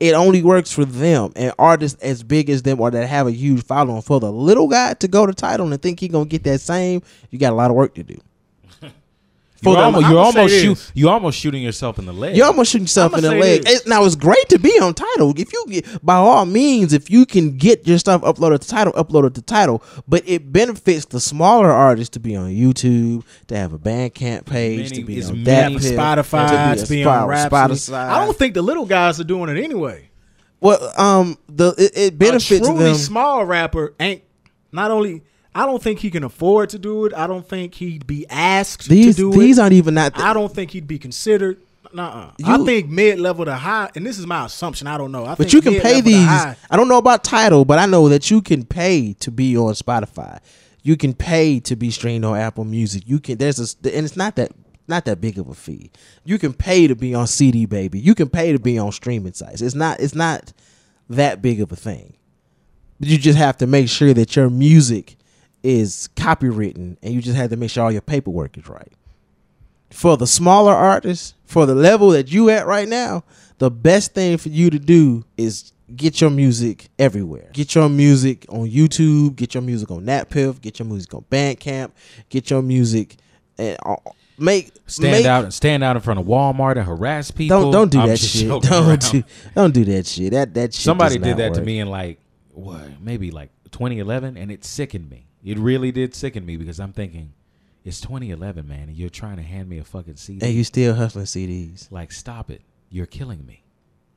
It only works for them and artists as big as them or that have a huge following. For the little guy to go to Tidal and think he gonna get that same, you got a lot of work to do. You're, almost, you're almost shoot, you're almost shooting yourself in the leg. You're almost shooting yourself in the leg. It- now it's great to be on Tidal. If you get by all means, if you can get your stuff uploaded to Tidal, uploaded to Tidal. But it benefits the smaller artists to be on YouTube, to have a Bandcamp page, Many- to be on many- that Spotify, to be on Rhapsody. Spotify. I don't think the little guys are doing it anyway. Well, um, the it, it benefits a truly them. small rapper ain't not only. I don't think he can afford to do it. I don't think he'd be asked these to do these it. These aren't even that. I don't think he'd be considered. Nuh-uh. I think mid level to high, and this is my assumption. I don't know. I But you can pay these. I don't know about Tidal, but I know that you can pay to be on Spotify. You can pay to be streamed on Apple Music. You can. There's a and it's not that not that big of a fee. You can pay to be on CD Baby. You can pay to be on streaming sites. It's not. It's not that big of a thing. But you just have to make sure that your music is copywritten, and you just have to make sure all your paperwork is right. for the smaller artists, for the level that you at right now, the best thing for you to do is get your music everywhere. Get your music on YouTube, get your music on DatPiff, get your music on Bandcamp, get your music and uh, make Stand make- out, stand out in front of Walmart and harass people. Don't don't do I'm that shit. Don't around. do, don't do that shit. That that shit Somebody did not that to me in like what, maybe like 2011, and it sickened me. It really did sicken me because I'm thinking, it's 2011, man, and you're trying to hand me a fucking CD. And you still hustling CDs. like, stop it! You're killing me.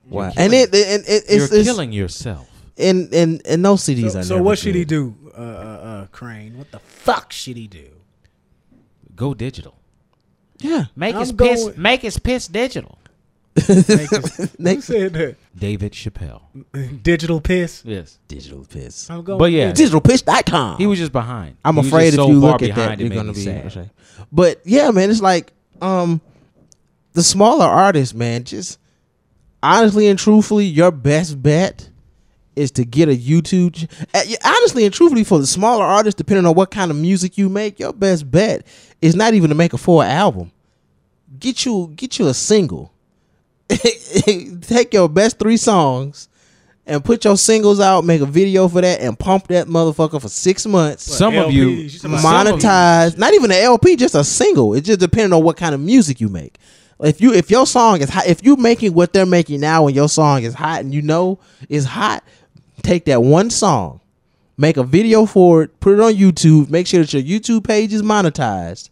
Wow. And it, and it it's, You're it's killing yourself. and and and those CDs So, are so never what should good. he do, uh, uh, uh, Crane? What the fuck should he do? Go digital. Yeah. Make I'm his piss. Make his piss digital. Make his- Who Next said that? David Chappelle. Digital piss. Yes, digital piss. I'm going. but yeah, Digitalpiss.com. he was just behind. I'm He was afraid just if so you far look at behind, that, it you're made gonna me be sad. ashamed. But yeah, man, it's like um the smaller artists, man, just honestly and truthfully, your best bet is to get a YouTube. ch- yeah, Honestly and truthfully, for the smaller artists, depending on what kind of music you make, your best bet is not even to make a full album. Get you get you a single. Take your best three songs and put your singles out, make a video for that, and pump that motherfucker for six months. Some of LPs, you, you talking about some of you- monetize. Not even an LP, just a single. It just depending on what kind of music you make. If you if your song is hot, if you're making what they're making now, and your song is hot, and you know is hot, take that one song, make a video for it, put it on YouTube, make sure that your YouTube page is monetized,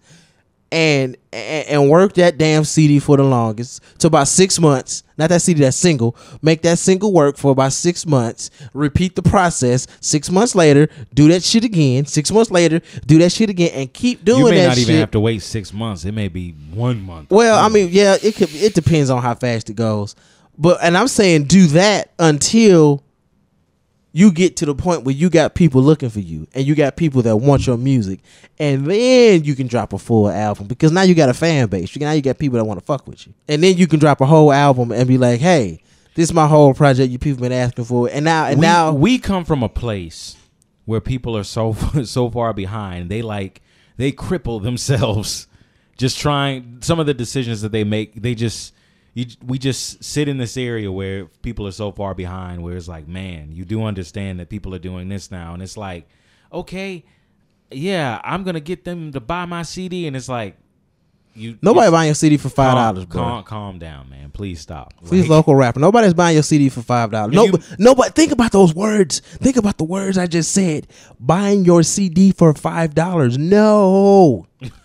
and and, work that damn CD for the longest to about six months. Not that CD, that single. Make that single work for about six months. Repeat the process. Six months later, do that shit again. Six months later, do that shit again, and keep doing you may that not shit. even have to wait six months. It may be one month. Well, I mean, yeah, it could. It depends on how fast it goes. But and I'm saying do that until you get to the point where you got people looking for you and you got people that want your music, and then you can drop a full album because now you got a fan base. You now you got people that want to fuck with you, and then you can drop a whole album and be like, hey. This is my whole project. You people been asking for, and now and we, now we come from a place where people are so so far behind. They like they cripple themselves just trying some of the decisions that they make. They just you, we just sit in this area where people are so far behind. Where it's like, man, you do understand that people are doing this now, and it's like, okay, yeah, I'm gonna get them to buy my CD, and it's like. You, nobody buying your CD for five dollars, bro. calm, calm down, man. Please stop. Please, Like- local rapper. Nobody's buying your CD for five dollars. No, nobody. Think about those words. Think about the words I just said. Buying your CD for five dollars. No,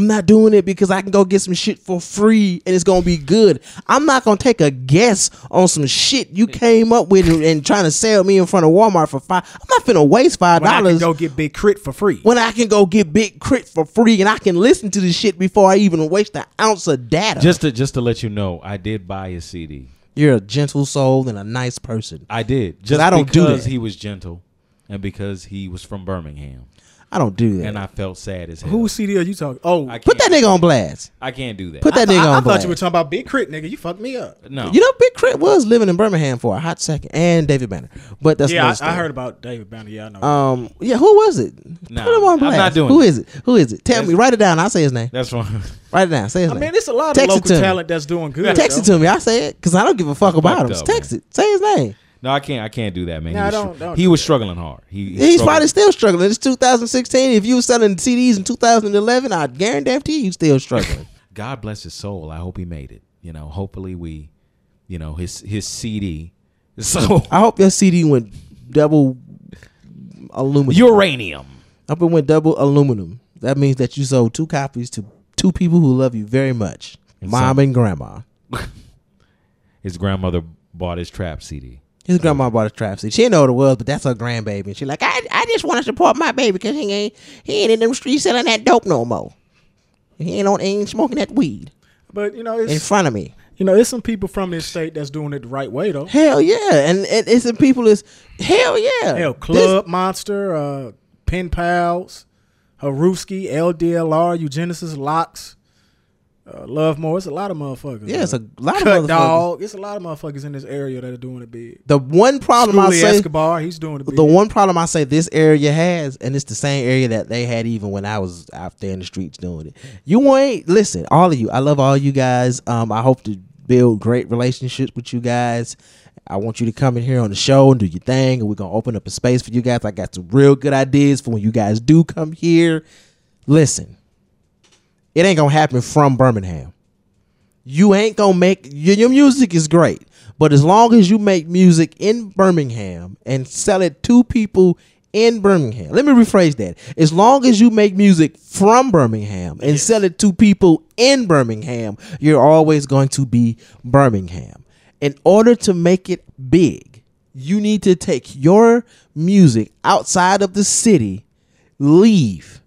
I'm not doing it because I can go get some shit for free and it's gonna be good. I'm not gonna take a guess on some shit you came up with and, and trying to sell me in front of Walmart for five. I'm not finna waste five When I can dollars go get Big K.R.I.T. for free. when I can go get Big K.R.I.T. for free and I can listen to this shit before I even waste an ounce of data. Just to just to let you know, I did buy a CD. You're a gentle soul and a nice person. I did just I don't do because that. he was gentle, and because he was from Birmingham, I don't do that. and I felt sad as hell. Whose CD are you talking? Oh, I Put that nigga on blast. I can't do that. Put that I, nigga I on thought blast. I thought you were talking about Big K.R.I.T., nigga. You fucked me up. no, You know, Big K.R.I.T. was living in Birmingham for a hot second, and David Banner. But that's yeah, another I, I heard about David Banner. Yeah, I know. Um, yeah, who was it? Nah, Put him on I'm blast. not doing Who it. is it? Who is it? Tell That's- me. Write it down. I'll say his name. that's wrong. Write it down. Say his I name. I mean, it's a lot of Text it local to me. talent that's doing good. Text it to me. I say it because I don't give a fuck about him. up, text man. it. Say his name. No, I can't. I can't do that, man. Nah, he was, don't- don't he do was struggling hard. He, he He's probably still struggling. It's 2016. If you were selling CDs in 2011, I guarantee you still struggling. God bless his soul. I hope he made it. You know, hopefully we, you know, his his CD. So I hope your CD went double aluminum. uranium. I hope it went double aluminum. That means that you sold two copies to two people who love you very much, And mom some- and grandma. His grandmother bought his trap CD. His grandma bought a trap CD. She didn't know what it was, but that's her grandbaby. And she like, I, I just want to support my baby because he ain't he ain't in them streets selling that dope no more. He ain't on ain't smoking that weed But you know, in front of me. you know, it's some people from this state that's doing it the right way though. Hell yeah, and, it's the people is hell yeah. Hell, This- Club Monster, uh, Pen Pals, Haruski, LDLR, Eugenesis, Locks. Uh, Love more. It's a lot of motherfuckers. Yeah, it's a lot of motherfuckers. dog. It's a lot of motherfuckers in this area that are doing it big. The one problem I say, Escobar, he's doing it big. the one problem I say this area has, and it's the same area that they had even when I was out there in the streets doing it. You ain't listen, all of you. I love all you guys. Um, I hope to build great relationships with you guys. I want you to come in here on the show and do your thing, and we're gonna open up a space for you guys. I got some real good ideas for when you guys do come here. Listen, it ain't gonna happen from Birmingham. You ain't gonna make your, your music is great, but as long as you make music in Birmingham and sell it to people in Birmingham, let me rephrase that. As long as you make music from Birmingham and sell it to people in Birmingham, you're always going to be Birmingham. In order to make it big, you need to take your music outside of the city, leave,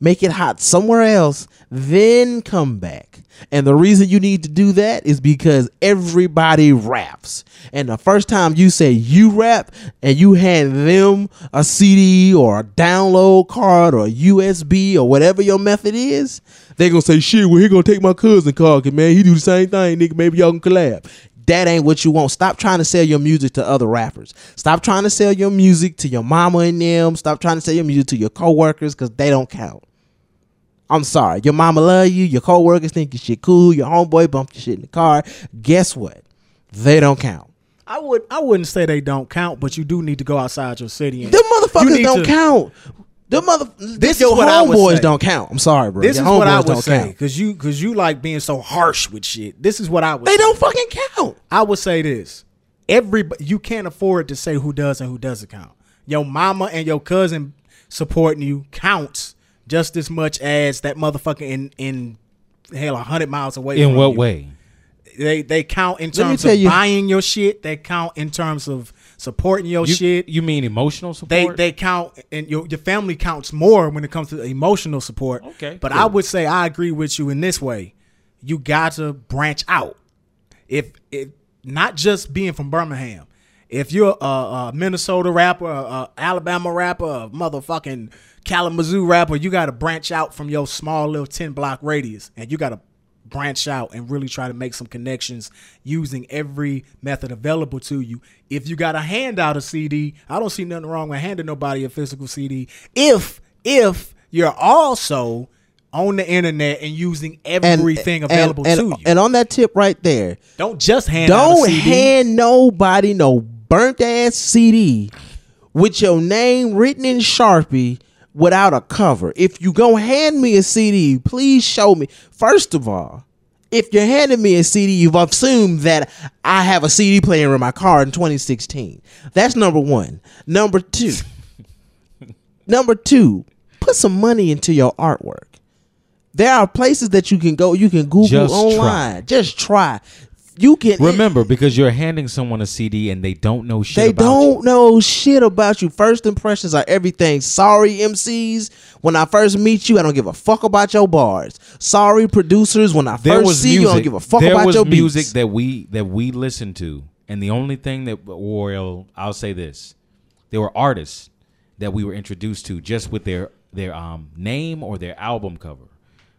make it hot somewhere else, then come back. And the reason you need to do that is because everybody raps. And the first time you say you rap and you hand them a CD or a download card or a USB or whatever your method is, they're gonna say, shit, well, he gonna take my cousin card, 'cause, man, he do the same thing, nigga. Maybe y'all can collab. That ain't what you want. Stop trying to sell your music to other rappers. Stop trying to sell your music to your mama and them. Stop trying to sell your music to your coworkers because they don't count. I'm sorry. Your mama love you. Your coworkers think your shit cool. Your homeboy bumped your shit in the car. Guess what? They don't count. I would I wouldn't say they don't count, but you do need to go outside your city. And Them you motherfuckers don't to- count. Them mother. This your is what I would homeboys don't count. I'm sorry, bro. This your is what I would don't say because you because you like being so harsh with shit. This is what I would. They say. don't fucking count. I would say this: everybody, you can't afford to say who does and who doesn't count. Your mama and your cousin supporting you counts just as much as that motherfucker in in hell a hundred miles away. In from what you. way? They they count in terms of you- buying your shit. They count in terms of supporting your You, shit. you mean emotional support? They they count and your your family counts more when it comes to emotional support. Okay, but cool. I would say I agree with you in this way. You got to branch out. If if not just being from Birmingham. If you're a, a Minnesota rapper, a, a Alabama rapper, a motherfucking Kalamazoo rapper, you got to branch out from your small little ten block radius, and you got to branch out and really try to make some connections using every method available to you. If you got to hand out a CD, I don't see nothing wrong with handing nobody a physical CD. If if you're also on the internet and using everything available and, to you, And on that tip right there, don't just hand out a don't hand nobody no burnt ass CD with your name written in Sharpie without a cover. If you gonna hand me a CD, please show me. First of all, if you're handing me a CD, you've assumed that I have a CD player in my car in 2016. That's number one. Number two. number two, put some money into your artwork. There are places that you can go. You can Google Just try. online. Just try. You can Remember, because you're handing someone a CD and they don't know shit They about don't you. know shit about you. First impressions are everything. Sorry, MCs. When I first meet you, I don't give a fuck about your bars. Sorry, producers. When I There first see music. you, I don't give a fuck there about was your music beats. that we that we listened to, and the only thing that, or I'll say this, there were artists that we were introduced to just with their their um name or their album cover.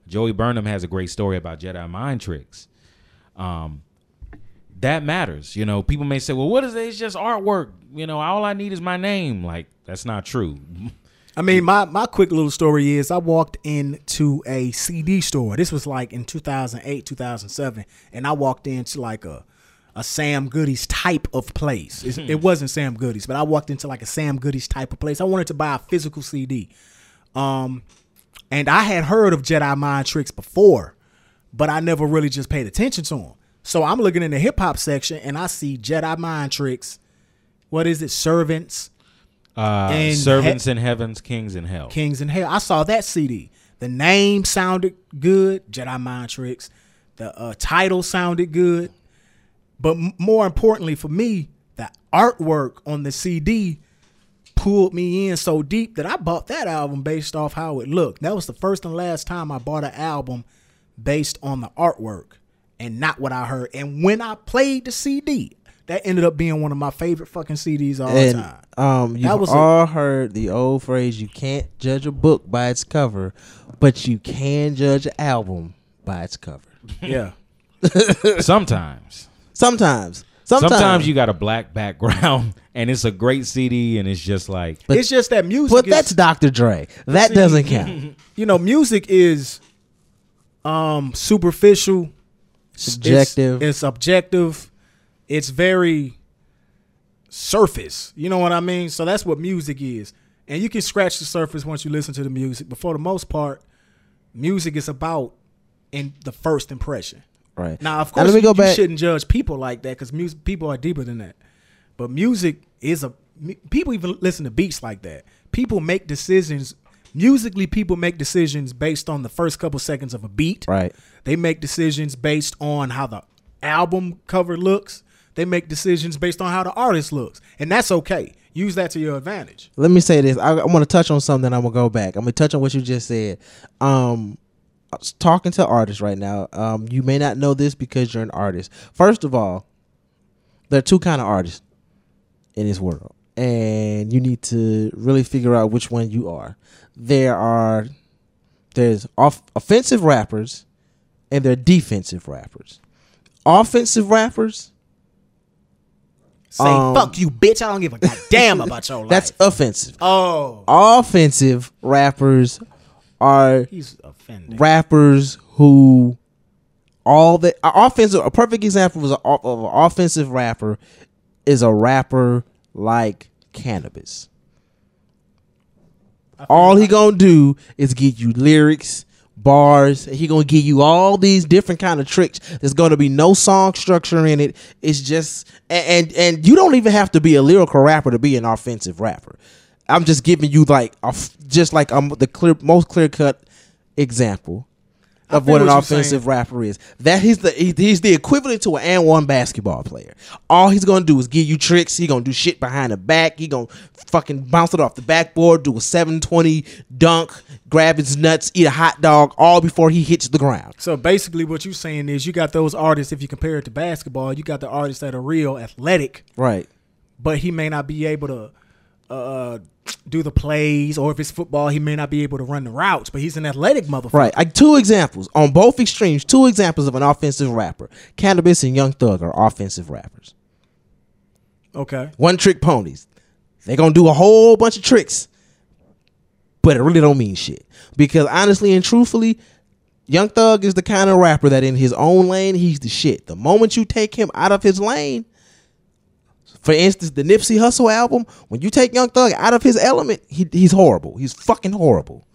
Joey Burnham has a great story about Jedi mind tricks. Um, that matters. You know, people may say, "Well, what is it? It's just artwork." You know, all I need is my name. Like that's not true. I mean, my, my quick little story is I walked into a CD store. This was like in 2008, 2007. And I walked into like a, a Sam Goody's type of place. It's- it wasn't Sam Goody's, but I walked into like a Sam Goody's type of place. I wanted to buy a physical CD. Um, and I had heard of Jedi Mind Tricks before, but I never really just paid attention to them. So I'm looking in the hip hop section and I see Jedi Mind Tricks. What is it? Servants. Uh, And servants in heavens, kings in hell. Kings in Hell. I saw that CD. The name sounded good, Jedi Mind Tricks. The uh, title sounded good, but m- more importantly for me, the artwork on the CD pulled me in so deep that I bought that album based off how it looked. That was the first and last time I bought an album based on the artwork and not what I heard. And when I played the CD, that ended up being one of my favorite fucking CDs of all and time. um, you've a- all heard the old phrase: "You can't judge a book by its cover, but you can judge an album by its cover." Yeah. Sometimes. Sometimes. Sometimes. Sometimes you got a black background and it's a great CD and it's just like But- it's just that music But is, that's Dr. Dre. That See- doesn't count. you know, music is um superficial, Subjective. It's, it's objective. It's very surface. You know what I mean? So that's what music is. And you can scratch the surface once you listen to the music. But for the most part, music is about in the first impression. Right. Now, of Now, course, let me you, go you back. shouldn't judge people like that because music people are deeper than that. But music is a people even listen to beats like that. People make decisions musically. People make decisions based on the first couple seconds of a beat. Right. They make decisions based on how the album cover looks. They make decisions based on how the artist looks, and that's okay. Use that to your advantage. Let me say this. I, I want to touch on something. I'm gonna go back. I'm gonna touch on what you just said. Um, talking to artists right now. Um, you may not know this because you're an artist. First of all, there are two kind of artists in this world, and you need to really figure out which one you are. There are there's off, offensive rappers, and there are defensive rappers. Offensive rappers Say Um, fuck you, bitch. I don't give a goddamn about your life. that's offensive. oh, Offensive rappers are he's offended. rappers who all the offensive a perfect example was a, of an offensive rapper is a rapper like Canibus. All he gonna do is give you lyrics, bars. He gonna give you all these different kind of tricks. There's gonna be no song structure in it. It's just and and, and you don't even have to be a lyrical rapper to be an offensive rapper. I'm just giving you like a just like um the clear most clear cut example of feel what an offensive saying. rapper is. That he's the he's the equivalent to an and one basketball player. All he's gonna do is give you tricks. He gonna do shit behind the back. He gonna fucking bounce it off the backboard, do a seven twenty dunk, grab his nuts, eat a hot dog, all before he hits the ground. So basically, what you're saying is you got those artists. If you compare it to basketball, you got the artists that are real athletic, Right. but he may not be able to uh, do the plays, or if it's football, he may not be able to run the routes. But he's an athletic motherfucker. Right. Like two examples on both extremes. Two examples of an offensive rapper. Canibus and Young Thug are offensive rappers. Okay. One trick ponies. They're gonna do a whole bunch of tricks, but it really don't mean shit. Because honestly and truthfully, Young Thug is the kind of rapper that in his own lane he's the shit. The moment you take him out of his lane, for instance, the Nipsey Hussle album, when you take Young Thug out of his element, he, he's horrible. He's fucking horrible.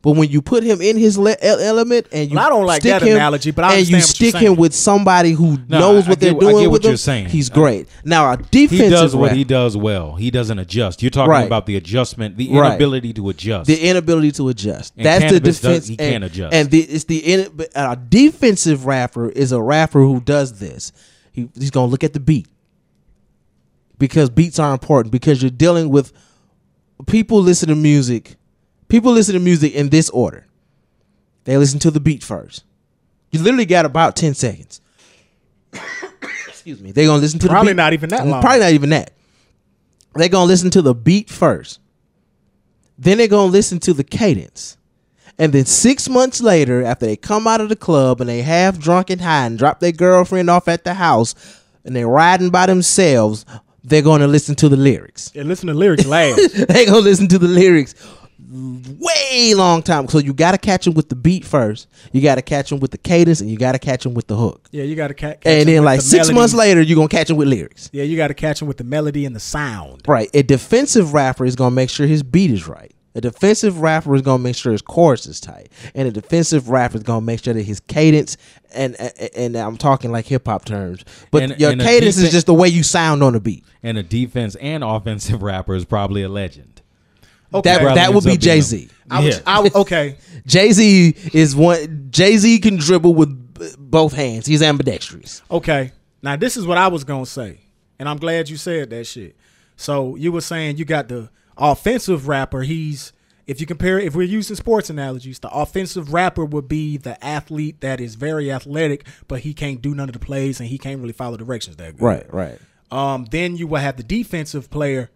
But when you put him in his le- element and you Well, I don't like stick that him, analogy, but I and you understand what you're stick him with somebody who No, knows I- what I they're get- I doing get what with you're him, saying. he's I- great. Now a he defensive does what rap- he does well. He doesn't adjust. You're talking Right. about the adjustment, the Right. inability to adjust. the inability to adjust. And That's the Canibus does- defense. he and, can't adjust. And the, it's the in, but a defensive rapper is a rapper who does this. He, he's gonna look at the beat because beats are important because you're dealing with people listen to music. People listen to music in this order. They listen to the beat first. You literally got about ten seconds. Excuse me. They're gonna listen to Probably the beat. Probably not even that mm, long. Probably not even that. They're gonna listen to the beat first. Then they're gonna listen to the cadence. And then six months later, after they come out of the club and they half drunk and high and drop their girlfriend off at the house and they're riding by themselves, they're gonna listen to the lyrics. Yeah, listen to lyrics last. they gonna listen to the lyrics way long time. So you gotta catch them with the beat first. You gotta catch them with the cadence, and you gotta catch them with the hook. yeah, you got to catch. and then like six months later, you're gonna catch them with lyrics. Yeah, you got to catch them with the melody and the sound. Right. A defensive rapper is gonna make sure his beat is right. A defensive rapper is gonna make sure his chorus is tight, and a defensive rapper is gonna make sure that his cadence and and, and I'm talking like hip hop terms, but And- your and a cadence is just the way you sound on the beat. and a defense and offensive rapper is probably a legend. Okay. That that would be Jay Z. Yeah. Okay. Jay Z is one. Jay Z can dribble with both hands. He's ambidextrous. Okay. Now this is what I was gonna say, and I'm glad you said that shit. So you were saying you got the offensive rapper. He's if you compare if we're using sports analogies, the offensive rapper would be the athlete that is very athletic, but he can't do none of the plays and he can't really follow directions that good. right. Right. Um, then you will have the defensive player.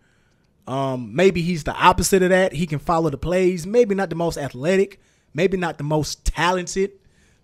Um, maybe he's the opposite of that. He can follow the plays. Maybe not the most athletic. Maybe not the most talented,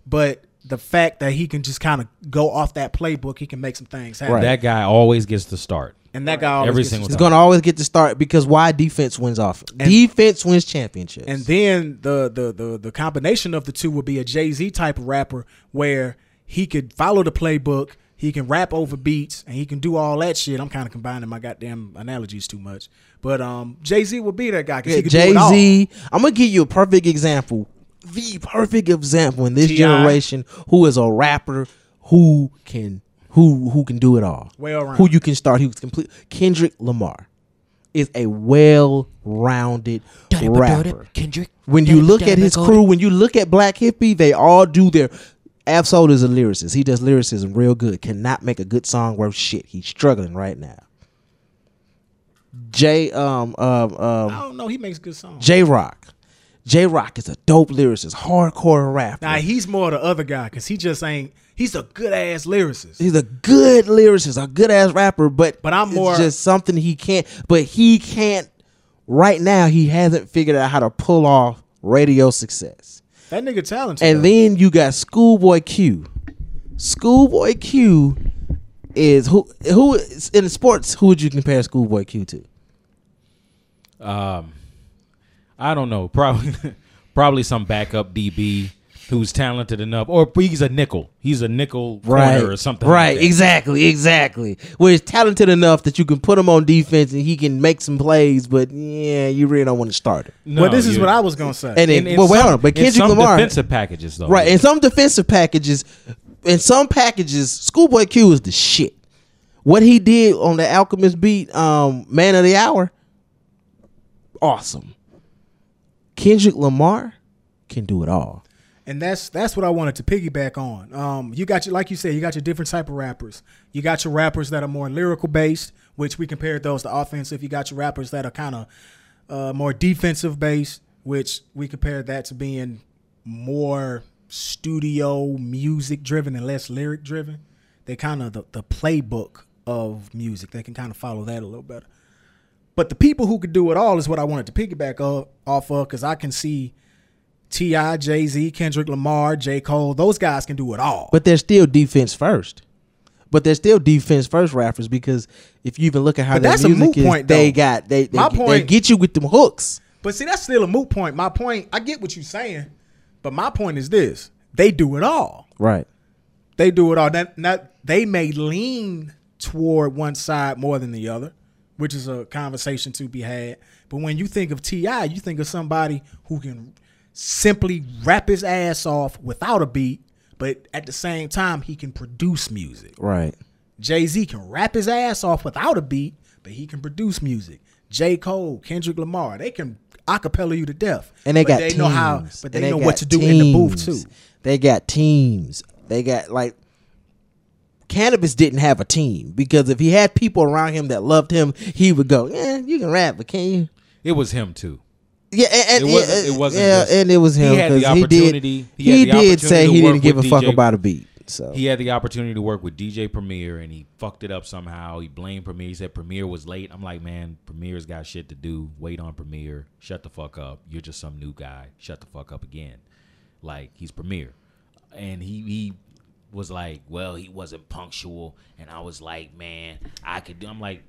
but the fact that he can just kind of go off that playbook, he can make some things happen. Right. That guy always gets the start. And that guy always Every gets single his- He's going to always get the start because why defense wins off. defense wins championships. And then the the the the combination of the two would be a Jay Z type of rapper where he could follow the playbook, he can rap over beats, and he can do all that shit. I'm kind of combining my goddamn analogies too much, but um, Jay Z would be that guy because he could do Jay it all. Z, I'm gonna give you a perfect example, the perfect example in this T.I. generation who is a rapper who can who who can do it all. Well-rounded. Who you can start. He was complete. Kendrick Lamar is a well-rounded rapper. Kendrick. When you look at his crew, when you look at Black Hippy, they all do their. Ab-Soul is a lyricist. He does lyricism real good. Cannot make a good song worth shit. He's struggling right now. Jay, um, um, um, I don't know. He makes good songs. Jay Rock. Jay Rock is a dope lyricist, hardcore rapper. Now he's more the other guy because he just ain't. He's a good ass lyricist. He's a good lyricist, a good ass rapper, but But I'm it's more- just something he can't. But he can't. Right now, he hasn't figured out how to pull off radio success. That nigga talented. And though. then you got Schoolboy Q. Schoolboy Q is who who is- in sports. Who would you compare Schoolboy Q to? Um, I don't know. Probably, probably some backup DB who's talented enough, or he's a nickel. He's a nickel corner or something. Right, that. exactly, exactly. Where he's talented enough that you can put him on defense and he can make some plays, but yeah, you really don't want to start him. No, well, this is what I was gonna say. And then, in- in well, wait some- on, but in Kendrick some Lamar, defensive packages though. right? In some defensive packages, in some packages, Schoolboy Q is the shit. What he did on the Alchemist beat, um, Man of the Hour, awesome. Kendrick Lamar can do it all. And that's that's what I wanted to piggyback on. Um, you got your like you said, you got your different type of rappers. You got your rappers that are more lyrical based, which we compared those to offensive. You got your rappers that are kind of uh, more defensive based, which we compared that to being more studio music driven and less lyric driven. They kind of the, the playbook of music. They can kind of follow that a little better. But the people who could do it all is what I wanted to piggyback off, off of because I can see T.I., Jay Z, Kendrick Lamar, J. Cole, those guys can do it all. But they're still defense first. But they're still defense first rappers because if you even look at how But their that's a moot is, point, they though. got they they, My they point- get you with them hooks. But see, that's still a moot point. My point, I get what you're saying, but my point is this: they do it all. Right. They do it all. That, that they may lean toward one side more than the other, which is a conversation to be had. But when you think of T.I., you think of somebody who can simply rap his ass off without a beat, but at the same time he can produce music. Right. Jay Z can rap his ass off without a beat, but he can produce music. J. Cole, Kendrick Lamar, they can acapella you to death. And they but got they teams. know how, but they And know what to do in the booth too. They got teams. They got like Canibus didn't have a team because if he had people around him that loved him, he would go, "Yeah, you can rap, but can you?" It was him too. Yeah, and, It wasn't- it uh, wasn't yeah, just- and it was he him had the 'cause he did. he He, had did opportunity say he didn't give a with fuck about a beat. So He had the opportunity to work with DJ Premier and he fucked it up somehow. He blamed Premier. He said Premier was late. I'm like, man, Premier's got shit to do. Wait on Premier. Shut the fuck up. You're just some new guy. Shut the fuck up again. Like he's Premier, and he he was like, well, he wasn't punctual, and I was like, man, I could do. I'm like,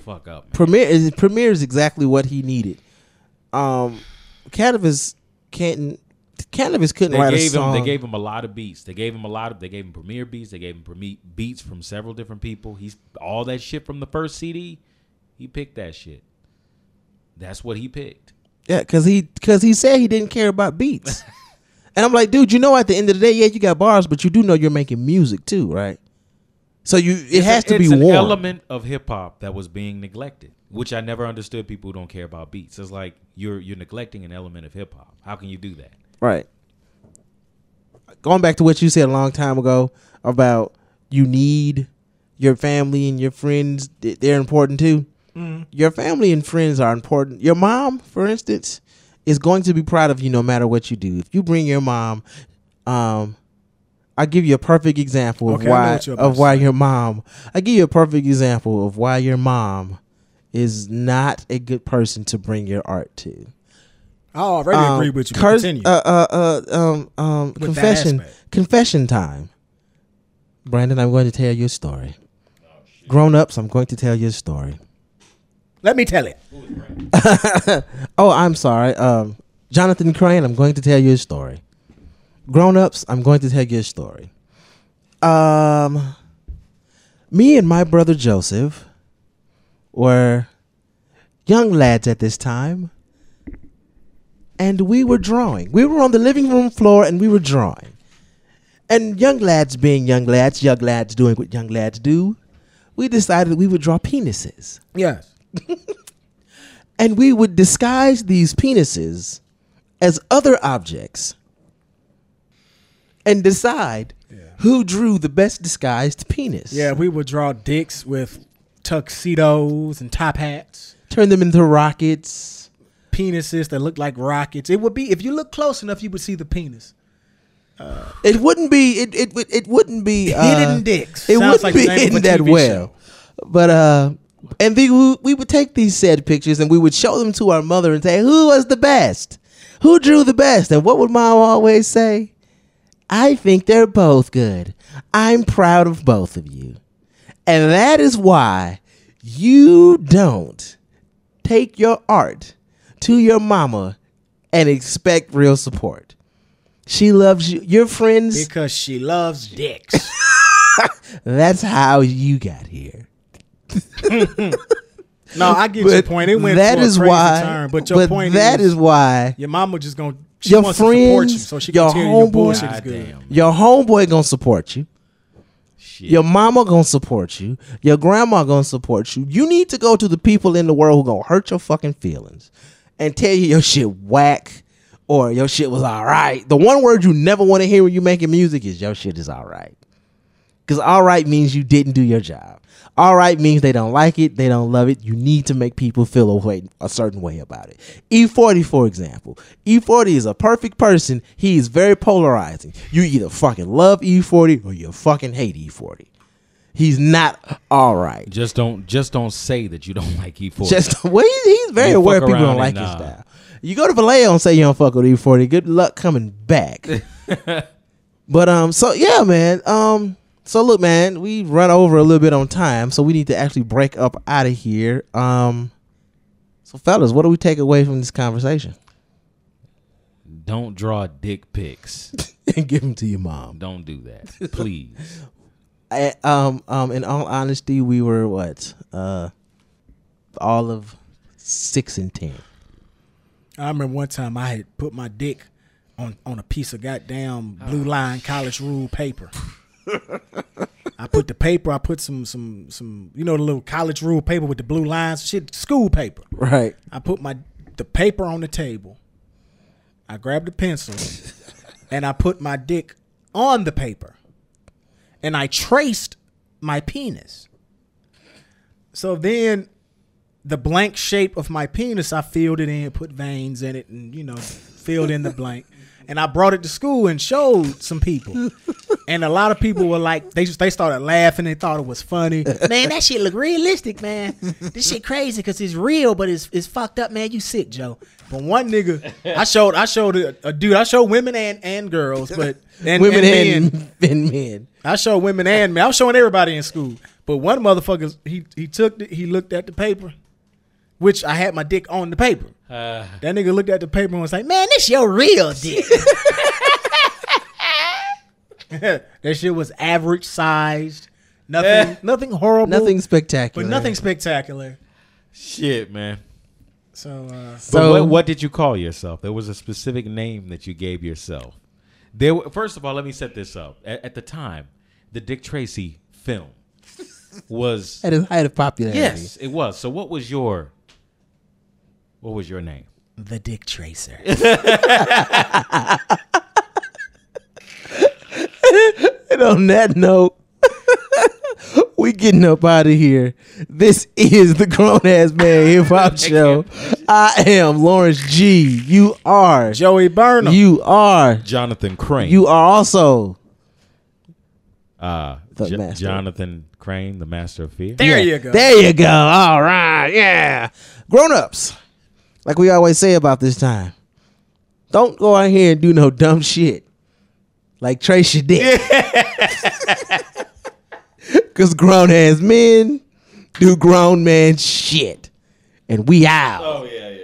fuck up, man. Premier is Premier is exactly what he needed. Um, Canibus can't. Canibus couldn't They write a gave him. song. They gave him a lot of beats. They gave him a lot of. They gave him Premier beats. They gave him Premier beats from several different people. He's all that shit from the first CD. He picked that shit. That's what he picked. Yeah, cause he cause he said he didn't care about beats. and I'm like, dude, you know at the end of the day, yeah, you got bars, but you do know you're making music too, right? So you it It's has a- to be an warm. element of hip hop that was being neglected, which I never understood. People who don't care about beats. It's like you're you're neglecting an element of hip hop. How can you do that? Right. Going back to what you said a long time ago about you need your family and your friends; they're important too. Your family and friends are important. Your mom, for instance, is going to be proud of you no matter what you do. If you bring your mom, um, I'll give you a perfect example of Okay, why what you're about of why your mom. I give you a perfect example of why your mom is not a good person to bring your art to. I already Um, agree with you. curse- Continue. uh, uh, uh, um, um, confession, confession time. Brandon, I'm going to tell you a story. Grown ups, I'm going to tell you a story. Let me tell it. Oh, I'm sorry. Um, Jonathan Crane, I'm going to tell you a story. Grown ups, I'm going to tell you a story. Um, me and my brother Joseph were young lads at this time, and we were drawing. We were on the living room floor and we were drawing. And young lads being young lads, young lads doing what young lads do, we decided we would draw penises Yes. and we would disguise these penises as other objects and decide who drew the best disguised penis. Yeah, we would draw dicks with tuxedos and top hats, Turn them into rockets. penises that look like rockets. It would be if you look close enough, you would see the penis. It wouldn't be it it, it wouldn't be uh, Hidden dicks. It Sounds wouldn't like be name of a hidden that TV well. show. But uh and we, would- we would take these said pictures and we would show them to our mother and say, Who was the best? Who drew the best? And what would mom always say? I think they're both good. I'm proud of both of you. And that is why you don't take your art to your mama and expect real support. She loves you. Your friends, Because she loves dicks. that's how you got here. no, I get your point. It went that for a is why. turn, but your point that is, is why your mama just gonna she Your wants to support you, friends, so she your can tell you your homeboy- bullshit is good. Goddamn. your homeboy gonna support you. Shit. Your mama gonna support you. Your grandma gonna support you. You need to go to the people in the world who gonna hurt your fucking feelings and tell you your shit whack or your shit was all right. The one word you never want to hear when you making music is your shit is all right. Because all right means you didn't do your job. All right means they don't like it, they don't love it. You need to make people feel a way, a certain way about it. E40, for example, E40 is a perfect person. He is very polarizing. You either fucking love E40 or you fucking hate E40. He's not all right. Just don't just don't say that you don't like E E40. Just well, he- he's very You aware people don't like his uh, style. You go to Vallejo and say you don't fuck with E40. Good luck coming back. but um, so yeah, man. Um, so look, man, we run over a little bit on time, so we need to actually break up out of here. Um, so fellas, what do we take away from this conversation? don't draw dick pics. and give them to your mom. Don't do that. Please. I, um, um, in all honesty, we were what? Uh, all of six and ten. I remember one time I had put my dick on on a piece of goddamn blue line college rule paper. I put the paper. I put some some some you know the little college rule paper with the blue lines. Shit, school paper. Right. I put my the paper on the table. I grabbed the pencil and I put my dick on the paper. And I traced my penis. So then the blank shape of my penis, I filled it in, put veins in it, and you know, filled in the blank. And I brought it to school and showed some people. And a lot of people were like, they just they started laughing. They thought it was funny. Man, that shit look realistic, man. This shit crazy because it's real, but it's it's fucked up, man. You sick, Joe. But one nigga, I showed I showed a, a dude. I showed women and and girls, but and, Women and men. and, and men. I showed women and men. I was showing everybody in school. But one motherfucker, he he took the, he looked at the paper, which I had my dick on the paper. Uh, That nigga looked at the paper and was like, "Man, this your real dick." that shit was average sized. Nothing, nothing horrible. Nothing spectacular. but nothing spectacular. shit, man. So, uh, But So- what, what did you call yourself? There was a specific name that you gave yourself. There, were- first of all, let me set this up. At, at the time, the Dick Tracy film was At his height of popularity. yes, it was. So, what was your what was your name? the Dick Tracer. And on that note, we getting up out of here. This is the Grown Ass Man Hip Hop Show. I am Lawrence G. You are. Joey Burnham. You are. Jonathan Crane. You are also. uh, The Jo- master. Jonathan Crane, the master of fear. there Yeah, you go. There you go. All right. Yeah. Grown ups. Like we always say about this time. Don't go out here and do no dumb shit. Like trace your dick. Cause grown ass men do grown man shit. And we out. Oh yeah, yeah,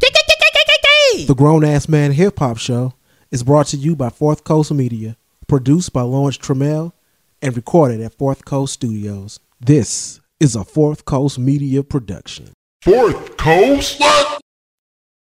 yeah. The Grown Ass Man Hip Hop Show is brought to you by Fourth Coast Media, produced by Lawrence Trammell, and recorded at Fourth Coast Studios. This is a Fourth Coast Media production. Fourth Coast.